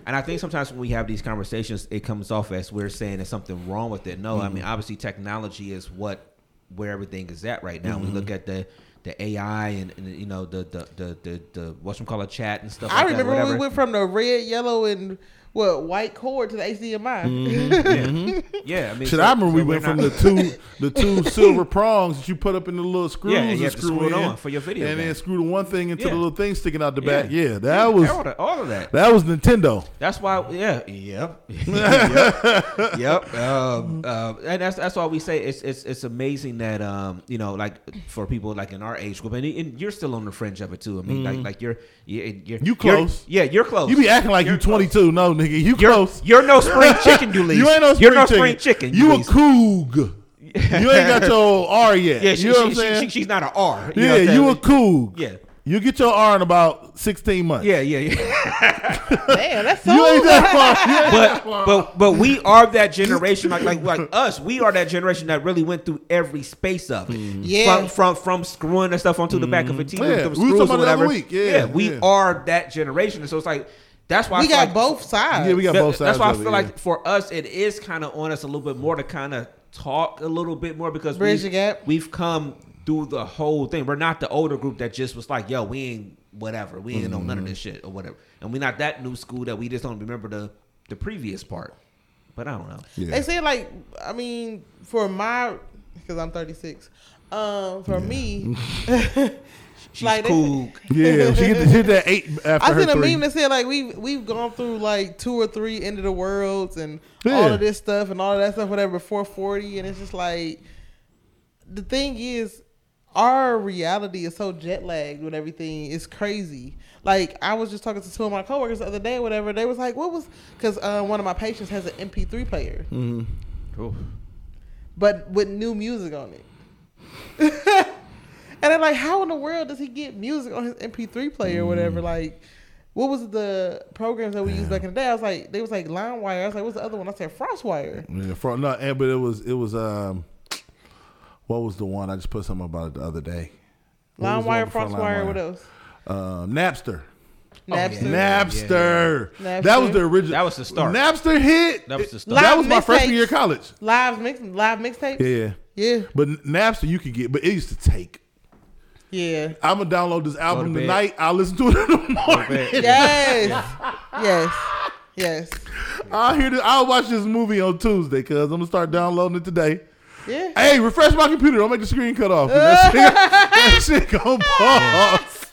Speaker 1: And I think sometimes when we have these conversations, it comes off as we're saying there's something wrong with it. No, I mean
Speaker 3: Mm-hmm.
Speaker 1: obviously technology is what where everything is at right now.
Speaker 3: Mm-hmm.
Speaker 1: We look at the the AI and, and you know the the the the, the what's call it chat and stuff.
Speaker 2: I
Speaker 1: like
Speaker 2: remember
Speaker 1: that,
Speaker 2: when we went from the red, yellow, and what white cord to the HDMI.
Speaker 3: Mm-hmm.
Speaker 1: Yeah, I mean,
Speaker 3: Shit,
Speaker 1: so-
Speaker 3: I remember
Speaker 1: so
Speaker 3: we
Speaker 1: we're
Speaker 3: went from
Speaker 1: not-
Speaker 3: the two the two silver prongs that you put up in the little screws
Speaker 1: Yeah, and
Speaker 3: and screw,
Speaker 1: screw it
Speaker 3: in
Speaker 1: on for your video
Speaker 3: and
Speaker 1: game.
Speaker 3: then screw the one thing into
Speaker 1: Yeah.
Speaker 3: the little thing sticking out the
Speaker 1: Yeah.
Speaker 3: back. Yeah, that was
Speaker 1: all, of, all of that.
Speaker 3: that was Nintendo.
Speaker 1: That's why, yeah, yep, yep, yep. Um, um, and that's that's why we say it's it's it's amazing that um you know like for people like in our age group and, and you're still on the fringe of it too. I mean like like you're you're, you're
Speaker 3: You
Speaker 1: you're-
Speaker 3: close.
Speaker 1: yeah, you're close.
Speaker 3: You be acting like you
Speaker 1: You're close.
Speaker 3: 22. No, nigga, you
Speaker 1: You're,
Speaker 3: close.
Speaker 1: you're no spring chicken, Eulise.
Speaker 3: You ain't no spring
Speaker 1: You're no
Speaker 3: chicken.
Speaker 1: spring chicken.
Speaker 3: You a coog. you ain't got your R yet.
Speaker 1: Yeah, she,
Speaker 3: you know what I'm
Speaker 1: she,
Speaker 3: saying?
Speaker 1: she- she's not an R. You
Speaker 3: yeah,
Speaker 1: what
Speaker 3: you a coog.
Speaker 1: Yeah.
Speaker 3: You get your R in about 16 months.
Speaker 1: Yeah, yeah, yeah.
Speaker 2: Damn, that's so.
Speaker 3: You ain't that far. You
Speaker 1: but but but we are that generation like like like us. We are that generation that really went through every space of it.
Speaker 3: Mm-hmm.
Speaker 2: Yeah.
Speaker 1: From from from screwing the stuff onto the back of a TV
Speaker 3: Yeah,
Speaker 1: with
Speaker 3: we
Speaker 1: them
Speaker 3: was talking
Speaker 1: or
Speaker 3: about it
Speaker 1: whatever.
Speaker 3: week. Yeah,
Speaker 1: we
Speaker 3: yeah.
Speaker 1: are that generation. And so it's like That's why
Speaker 2: we got
Speaker 1: like-
Speaker 2: both sides.
Speaker 3: Yeah, we got both sides.
Speaker 1: That's why I
Speaker 3: of it,
Speaker 1: feel
Speaker 3: yeah.
Speaker 1: like for us, it is kind of on us a little bit more to kind of talk a little bit more because
Speaker 2: Bridge
Speaker 1: we've,
Speaker 2: gap.
Speaker 1: we've come through the whole thing. We're not the older group that just was like, "Yo, we ain't whatever. We ain't know none of this
Speaker 3: Mm-hmm.
Speaker 1: shit or whatever." And we're not that new school that we just don't remember the the previous part. But I don't know.
Speaker 3: Yeah.
Speaker 2: They say like, I mean, for my, because I'm 36. Um, for me,
Speaker 1: She's
Speaker 2: Like,
Speaker 1: cool.
Speaker 3: yeah, she hit, the- hit that eight after
Speaker 2: I seen a
Speaker 3: three.
Speaker 2: meme that said like we've we've gone through like two or three end of the worlds and
Speaker 3: Yeah.
Speaker 2: all of this stuff and all of that stuff whatever before 40 and it's just like the thing is our reality is so jet lagged with everything it's crazy like I was just talking to two of my coworkers the other day or whatever they was like what was because uh, one of my patients has an MP3 player
Speaker 3: Mm-hmm.
Speaker 1: Cool.
Speaker 2: but with new music on it. and I'm like, how in the world does he get music on his MP3 player or
Speaker 3: Mm.
Speaker 2: whatever? Like, what was the programs that we used back in the day? I was like, they was like LimeWire. I was like, what's the other one? I said FrostWire.
Speaker 3: Yeah, for, no, and, but it was it was um, what was the one I just put something about it the other day? What was the one
Speaker 2: LimeWire, FrostWire, what else?
Speaker 3: Um, Napster.
Speaker 2: Napster.
Speaker 3: Napster.
Speaker 2: Napster.
Speaker 3: That was the original.
Speaker 1: That was the start.
Speaker 3: Napster hit.
Speaker 1: That was the
Speaker 3: It-
Speaker 1: start.
Speaker 3: That was my freshman
Speaker 2: mixtapes.
Speaker 3: year of college.
Speaker 2: Live mix, live mixtapes.
Speaker 3: Yeah.
Speaker 2: Yeah,
Speaker 3: But Napster you could get, but it used to take.
Speaker 2: Yeah.
Speaker 3: I'm gonna download this album
Speaker 1: bed.
Speaker 3: tonight. I'll listen to it in the morning.
Speaker 2: Yes, yes, yes.
Speaker 3: I'll hear this. I'll watch this movie on Tuesday because I'm gonna start downloading it today.
Speaker 2: Yeah.
Speaker 3: Hey, refresh my computer. Don't make the screen cut off. That shit, that shit gonna pause.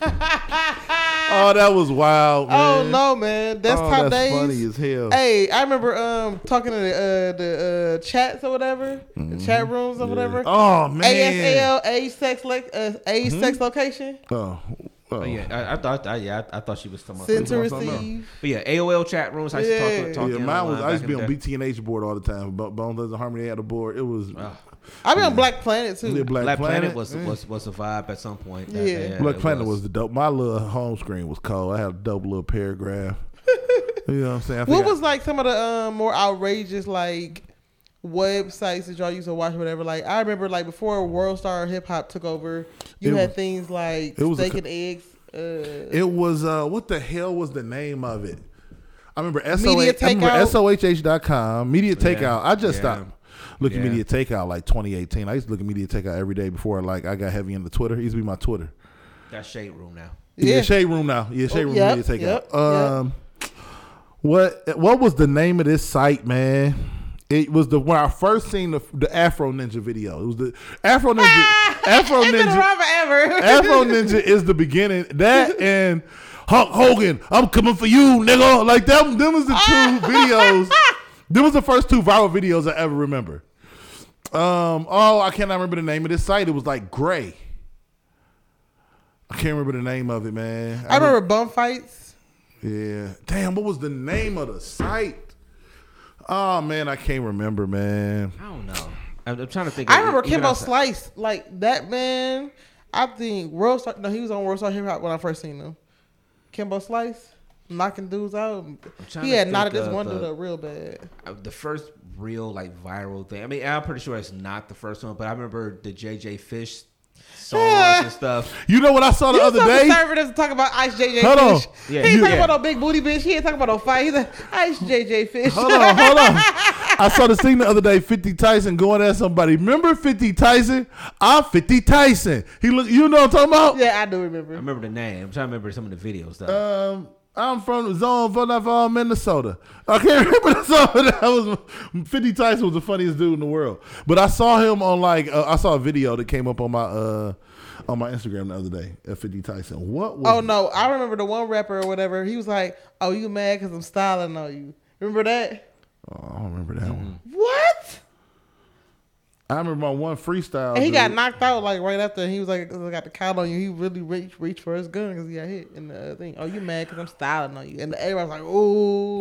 Speaker 3: Oh, that was wild, man.
Speaker 2: Oh no, man, that's
Speaker 3: Oh,
Speaker 2: top
Speaker 3: that's
Speaker 2: days.
Speaker 3: funny as hell.
Speaker 2: Hey, I remember um talking to the uh, the uh, chats or whatever, the chat rooms or whatever.
Speaker 3: Oh man.
Speaker 2: ASL, age, sex, le- uh, age, sex, location.
Speaker 3: Oh, oh.
Speaker 1: Oh, yeah, I, I thought. I, yeah, I, I thought she was talking about.
Speaker 2: Send to
Speaker 1: something else.
Speaker 2: receive.
Speaker 1: But yeah, AOL chat rooms. I used to
Speaker 2: Yeah.
Speaker 1: talk, talk
Speaker 3: Yeah,
Speaker 1: in
Speaker 3: mine was. I used to be on
Speaker 1: the day.
Speaker 3: BT and H board all the time. Bo- Bones Thugs and Harmony had a board. It was
Speaker 2: I be on Black Planet too.
Speaker 3: yeah, Black,
Speaker 1: Black Planet,
Speaker 3: Planet
Speaker 1: was,
Speaker 3: yeah.
Speaker 1: was was a vibe at some point.
Speaker 2: Yeah.
Speaker 1: yeah,
Speaker 3: Black Planet was. the dope. My little home screen was cold. I had a double little paragraph. you know what I'm saying?
Speaker 2: What
Speaker 3: I-
Speaker 2: was like some of the um, more outrageous like websites that y'all used to watch or whatever? Like I remember like before World Star Hip Hop took over, you
Speaker 3: It
Speaker 2: had
Speaker 3: was-
Speaker 2: things like
Speaker 3: it was
Speaker 2: steak
Speaker 3: co-
Speaker 2: and eggs. Uh,
Speaker 3: It was uh what the hell was the name of it? I remember SOH,
Speaker 2: Media
Speaker 3: I remember SOHH.com, Media Takeout. I just
Speaker 1: Yeah.
Speaker 3: stopped looking
Speaker 1: Yeah.
Speaker 3: Media Takeout like 2018. I used to look at Media Takeout every day before like I got heavy into Twitter. It used to be my Twitter.
Speaker 1: That's shade room now.
Speaker 3: Yeah,
Speaker 2: Yeah.
Speaker 3: Shade Room now. Yeah, Shade
Speaker 2: Oh,
Speaker 3: Room
Speaker 2: yep,
Speaker 3: Media Takeout.
Speaker 2: yep,
Speaker 3: um what what was the name of this site, man? It was the when I first seen the the Afro Ninja video. It was the Afro Ninja Afro
Speaker 2: it's been
Speaker 3: Ninja
Speaker 2: around forever.
Speaker 3: Afro Ninja is the beginning. That and Hulk Hogan, I'm coming for you, nigga. Like them, them was the two videos. Them was the first two viral videos I ever remember. Um, oh, I cannot remember the name of this site. It was like gray. I can't remember the name of it, man.
Speaker 2: I remember bum fights.
Speaker 3: Yeah. Damn, what was the name of the site? Oh man, I can't remember, man.
Speaker 1: I don't know. I'm, I'm trying to think.
Speaker 2: I
Speaker 1: of-
Speaker 2: remember
Speaker 1: even
Speaker 2: Kimbo Slice, like that man. I think World Star. No, he was on World Star Hip Hop when I first seen him. Kimbo Slice knocking dudes out.
Speaker 1: trying
Speaker 2: He
Speaker 1: to
Speaker 2: had knotted this one dude up real bad.
Speaker 1: uh, the first real like viral thing. I mean, I'm pretty sure it's not the first one, but I remember the JJ Fish songs and stuff.
Speaker 3: You know what I saw the
Speaker 2: You
Speaker 3: other
Speaker 2: so
Speaker 3: day?
Speaker 2: Conservatives to talk about Ice JJ
Speaker 3: Hold on.
Speaker 2: Fish.
Speaker 1: Yeah,
Speaker 2: he ain't
Speaker 1: you-
Speaker 2: talking
Speaker 1: yeah.
Speaker 2: about no big booty bitch. He ain't talking about no fight. He's like Ice JJ Fish.
Speaker 3: Hold on, hold on. I saw the thing the other day. Fifty Tyson going at somebody. Remember Fifty Tyson? I'm Fifty Tyson. He look. You know what I'm talking about?
Speaker 2: yeah, I do remember.
Speaker 1: I remember the name. I'm trying to remember some of the videos though.
Speaker 3: Um, I'm from Zone Vodafone, Minnesota. I can't remember the song. That was Fifty Tyson was the funniest dude in the world. But I saw him on like uh, I saw a video that came up on my uh on my Instagram the other day of Fifty Tyson. What was?
Speaker 2: Oh no, I remember the one rapper or whatever. He was like, "Oh, you mad because I'm styling on you." Remember that?
Speaker 3: Oh, I don't remember that one.
Speaker 2: What?
Speaker 3: I remember my one freestyle.
Speaker 2: And he got knocked out like right after. He was like, "I got the count on you." He really reached reached for his gun because he got hit in the thing. Oh, you mad because I'm styling on you? And everybody's like, "Ooh."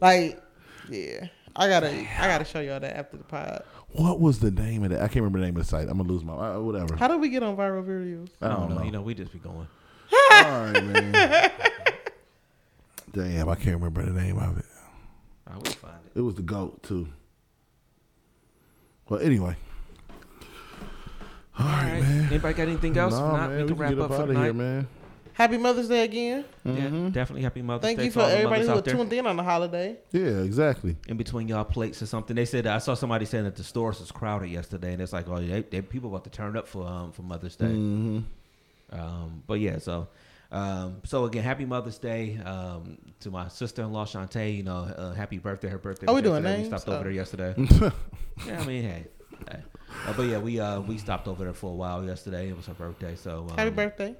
Speaker 2: like, yeah. I gotta, I gotta show y'all that after the pod.
Speaker 3: what was the name of that? I can't remember the name of the site. I'm gonna lose my uh, whatever.
Speaker 2: How do we get on viral videos?
Speaker 3: I don't know.
Speaker 1: You know, we just be going.
Speaker 3: All right, man. Damn, I can't remember the name of it.
Speaker 1: I will find it.
Speaker 3: It was the goat too. Well, anyway. All right, man.
Speaker 1: Anybody got anything else?
Speaker 3: Nah,
Speaker 1: If not,
Speaker 3: man,
Speaker 1: we
Speaker 3: we
Speaker 1: can
Speaker 3: can
Speaker 1: wrap
Speaker 3: get
Speaker 1: up
Speaker 3: up
Speaker 1: for
Speaker 3: out of
Speaker 1: tonight.
Speaker 3: here, man.
Speaker 2: Happy Mother's Day again.
Speaker 1: Yeah, definitely happy Mother's Day.
Speaker 2: Thank
Speaker 1: Day
Speaker 2: you
Speaker 1: to
Speaker 2: for
Speaker 1: all the
Speaker 2: everybody
Speaker 1: mothers
Speaker 2: who
Speaker 1: out there.
Speaker 2: tuned in on the holiday.
Speaker 3: Yeah, exactly.
Speaker 1: in between y'all plates or something. They said I saw somebody saying that the stores was crowded yesterday, and it's like, oh, they, they people about to turn up for um for Mother's Day.
Speaker 3: Mm-hmm.
Speaker 1: Um, but yeah, so um, so again, happy Mother's Day um, to my sister in law Shantae. You know, uh, happy birthday. Her birthday. Was
Speaker 2: we doing names?
Speaker 1: We stopped
Speaker 2: Oh.
Speaker 1: over there yesterday. yeah, I mean, hey. hey. Uh, but yeah, we uh we stopped over there for a while yesterday. It was her birthday, so um,
Speaker 2: Happy birthday.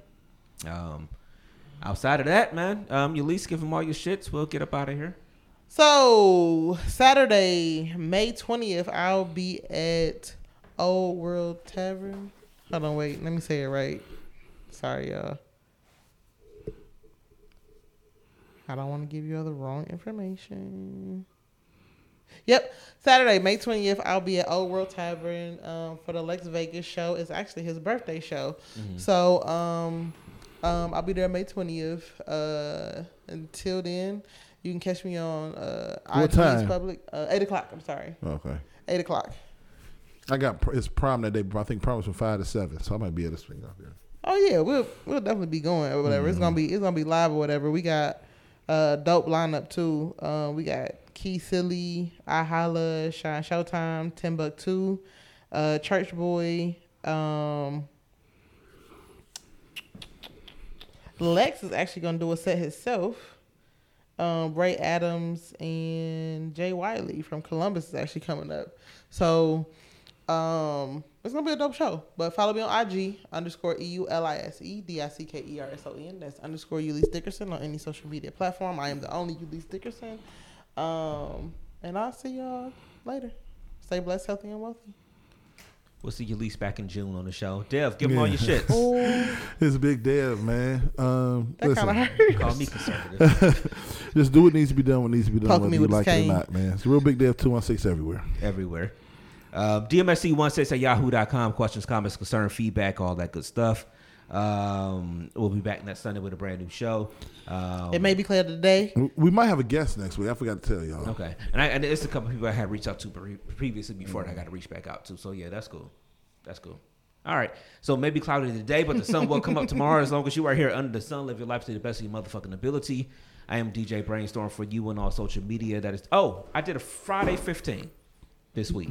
Speaker 1: Um, outside of that, man, um, Eulise give them all your shits. We'll get up out of here.
Speaker 2: So Saturday, May twentieth, I'll be at Old World Tavern. Hold on, wait, let me say it right. Sorry, y'all. I don't want to give you all the wrong information. Yep, Saturday, May twentieth, I'll be at Old World Tavern um, for the Lex Vegas show. It's actually his birthday show, so um, um, I'll be there May twentieth. Uh, until then, you can catch me on uh,
Speaker 3: What time?
Speaker 2: Public uh, eight o'clock. I'm sorry,
Speaker 3: Okay.
Speaker 2: eight o'clock.
Speaker 3: I got it's prom that day. but I think prom was from five to seven, so I might be able to swing out there.
Speaker 2: Oh yeah, we'll we'll definitely be going or whatever. It's gonna be it's gonna be live or whatever. We got uh dope lineup too. Um, we got Key Silly, I Holla, Shine Showtime, Timbuktu, uh, Church Boy. Um, Lex is actually gonna do a set himself. Um, Ray Adams and Jay Wiley from Columbus is actually coming up. So um, it's gonna be a dope show. But follow me on IG underscore E U L I S E D I C K E R S O N. That's underscore Eulise Dickerson on any social media platform. I am the only Eulise Dickerson. Um, and I'll see y'all later. Stay blessed, healthy, and wealthy.
Speaker 1: We'll see Eulise back in June on the show. Dev, give them all your shits.
Speaker 3: It's Big Dev, man. Um,
Speaker 2: that
Speaker 3: listen,
Speaker 2: kind of hurt.
Speaker 1: Call me conservative.
Speaker 3: just do what needs to be done. What needs to be done,
Speaker 2: Poke
Speaker 3: whether
Speaker 2: me
Speaker 3: you
Speaker 2: with his
Speaker 3: like it or not, man. It's a real Big Dev two one six everywhere.
Speaker 1: everywhere. Uh, DMSC16 at yahoo.com. Questions, comments, concern, feedback, all that good stuff. Um, we'll be back next Sunday with a brand new show. Um,
Speaker 2: It may be clear today.
Speaker 3: We- We might have a guest next week. I forgot to tell y'all.
Speaker 1: Okay, and I, and it's a couple people I had reached out to pre- previously before, and I got to reach back out to. So yeah, that's cool. That's cool. All right, so maybe cloudy today, but the sun will come up tomorrow. As long as you are here under the sun, live your life to the best of your motherfucking ability. I am DJ Brainstorm for you on all social media. That is. Oh, I did a Friday 15 this week.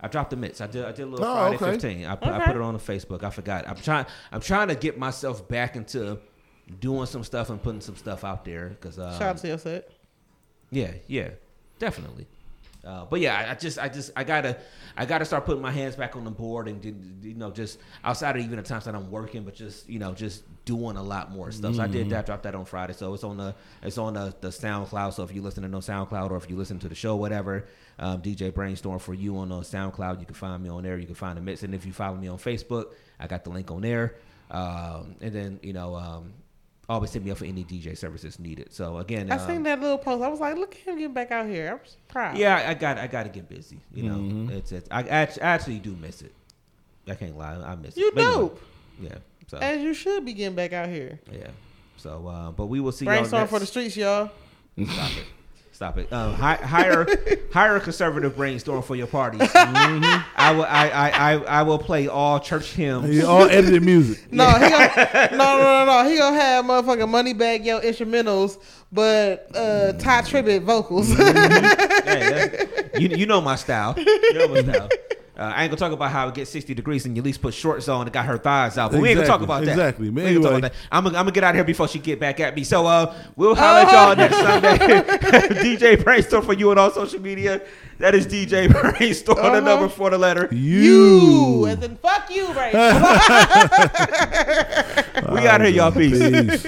Speaker 1: I dropped the mitts. I did. I did a little
Speaker 3: Oh,
Speaker 1: Friday
Speaker 3: okay.
Speaker 1: 15. I, put I put it on the Facebook. I forgot. I'm trying. I'm trying to get myself back into doing some stuff and putting some stuff out there because. Uh,
Speaker 2: Shout out to your set.
Speaker 1: yeah, yeah, definitely. Uh, but yeah, I, I just, I just, I gotta, I gotta start putting my hands back on the board and you know, just outside of even the times that I'm working, but just you know, just doing a lot more stuff. So I did that, dropped that on Friday. So it's on the, it's on the, the SoundCloud. So if you listen to no SoundCloud or if you listen to the show, whatever, um, DJ Brainstorm for you on uh, SoundCloud, you can find me on there. You can find the mix, and if you follow me on Facebook, I got the link on there. Um, and then you know, um, always hit me up for any DJ services needed. So again,
Speaker 2: I
Speaker 1: um,
Speaker 2: seen that little post. I was like, look at him getting back out here. I'm proud.
Speaker 1: yeah, I got I got to get busy. You know,
Speaker 3: Mm-hmm.
Speaker 1: it's it's I I actually do miss it. I can't lie, I miss
Speaker 2: You
Speaker 1: it. But anyway,
Speaker 2: dope.
Speaker 1: yeah. So
Speaker 2: As you should be getting back out here.
Speaker 1: yeah. So uh, but we will see y'all
Speaker 2: Brainstorm
Speaker 1: next.
Speaker 2: for the streets, y'all.
Speaker 1: Stop it. Um, hi, hire hire a conservative brainstorm for your parties. I will I, I, I, I will play all church hymns.
Speaker 3: Yeah, all edited music.
Speaker 2: No, he gonna, no, no, no, no. He gonna have motherfucking Moneybagg Yo instrumentals, but uh, Tye Tribbett vocals.
Speaker 1: Hey, that's- you, you know my style. You know my style. Uh, I ain't gonna talk about how it gets 60 degrees and Eulise put shorts on and got her thighs out. But we ain't gonna talk about that.
Speaker 3: exactly. Man.
Speaker 1: We ain't gonna talk
Speaker 3: Anyway.
Speaker 1: about that. I'm gonna, I'm gonna get out of here before she get back at me. So uh, we'll holler at y'all next Sunday. DJ Brainstorm for you on all social media. That is DJ Brainstorm, the number for the letter.
Speaker 2: you,
Speaker 3: You.
Speaker 2: as in fuck you, right?
Speaker 1: We got here, y'all. Peace.
Speaker 3: Peace.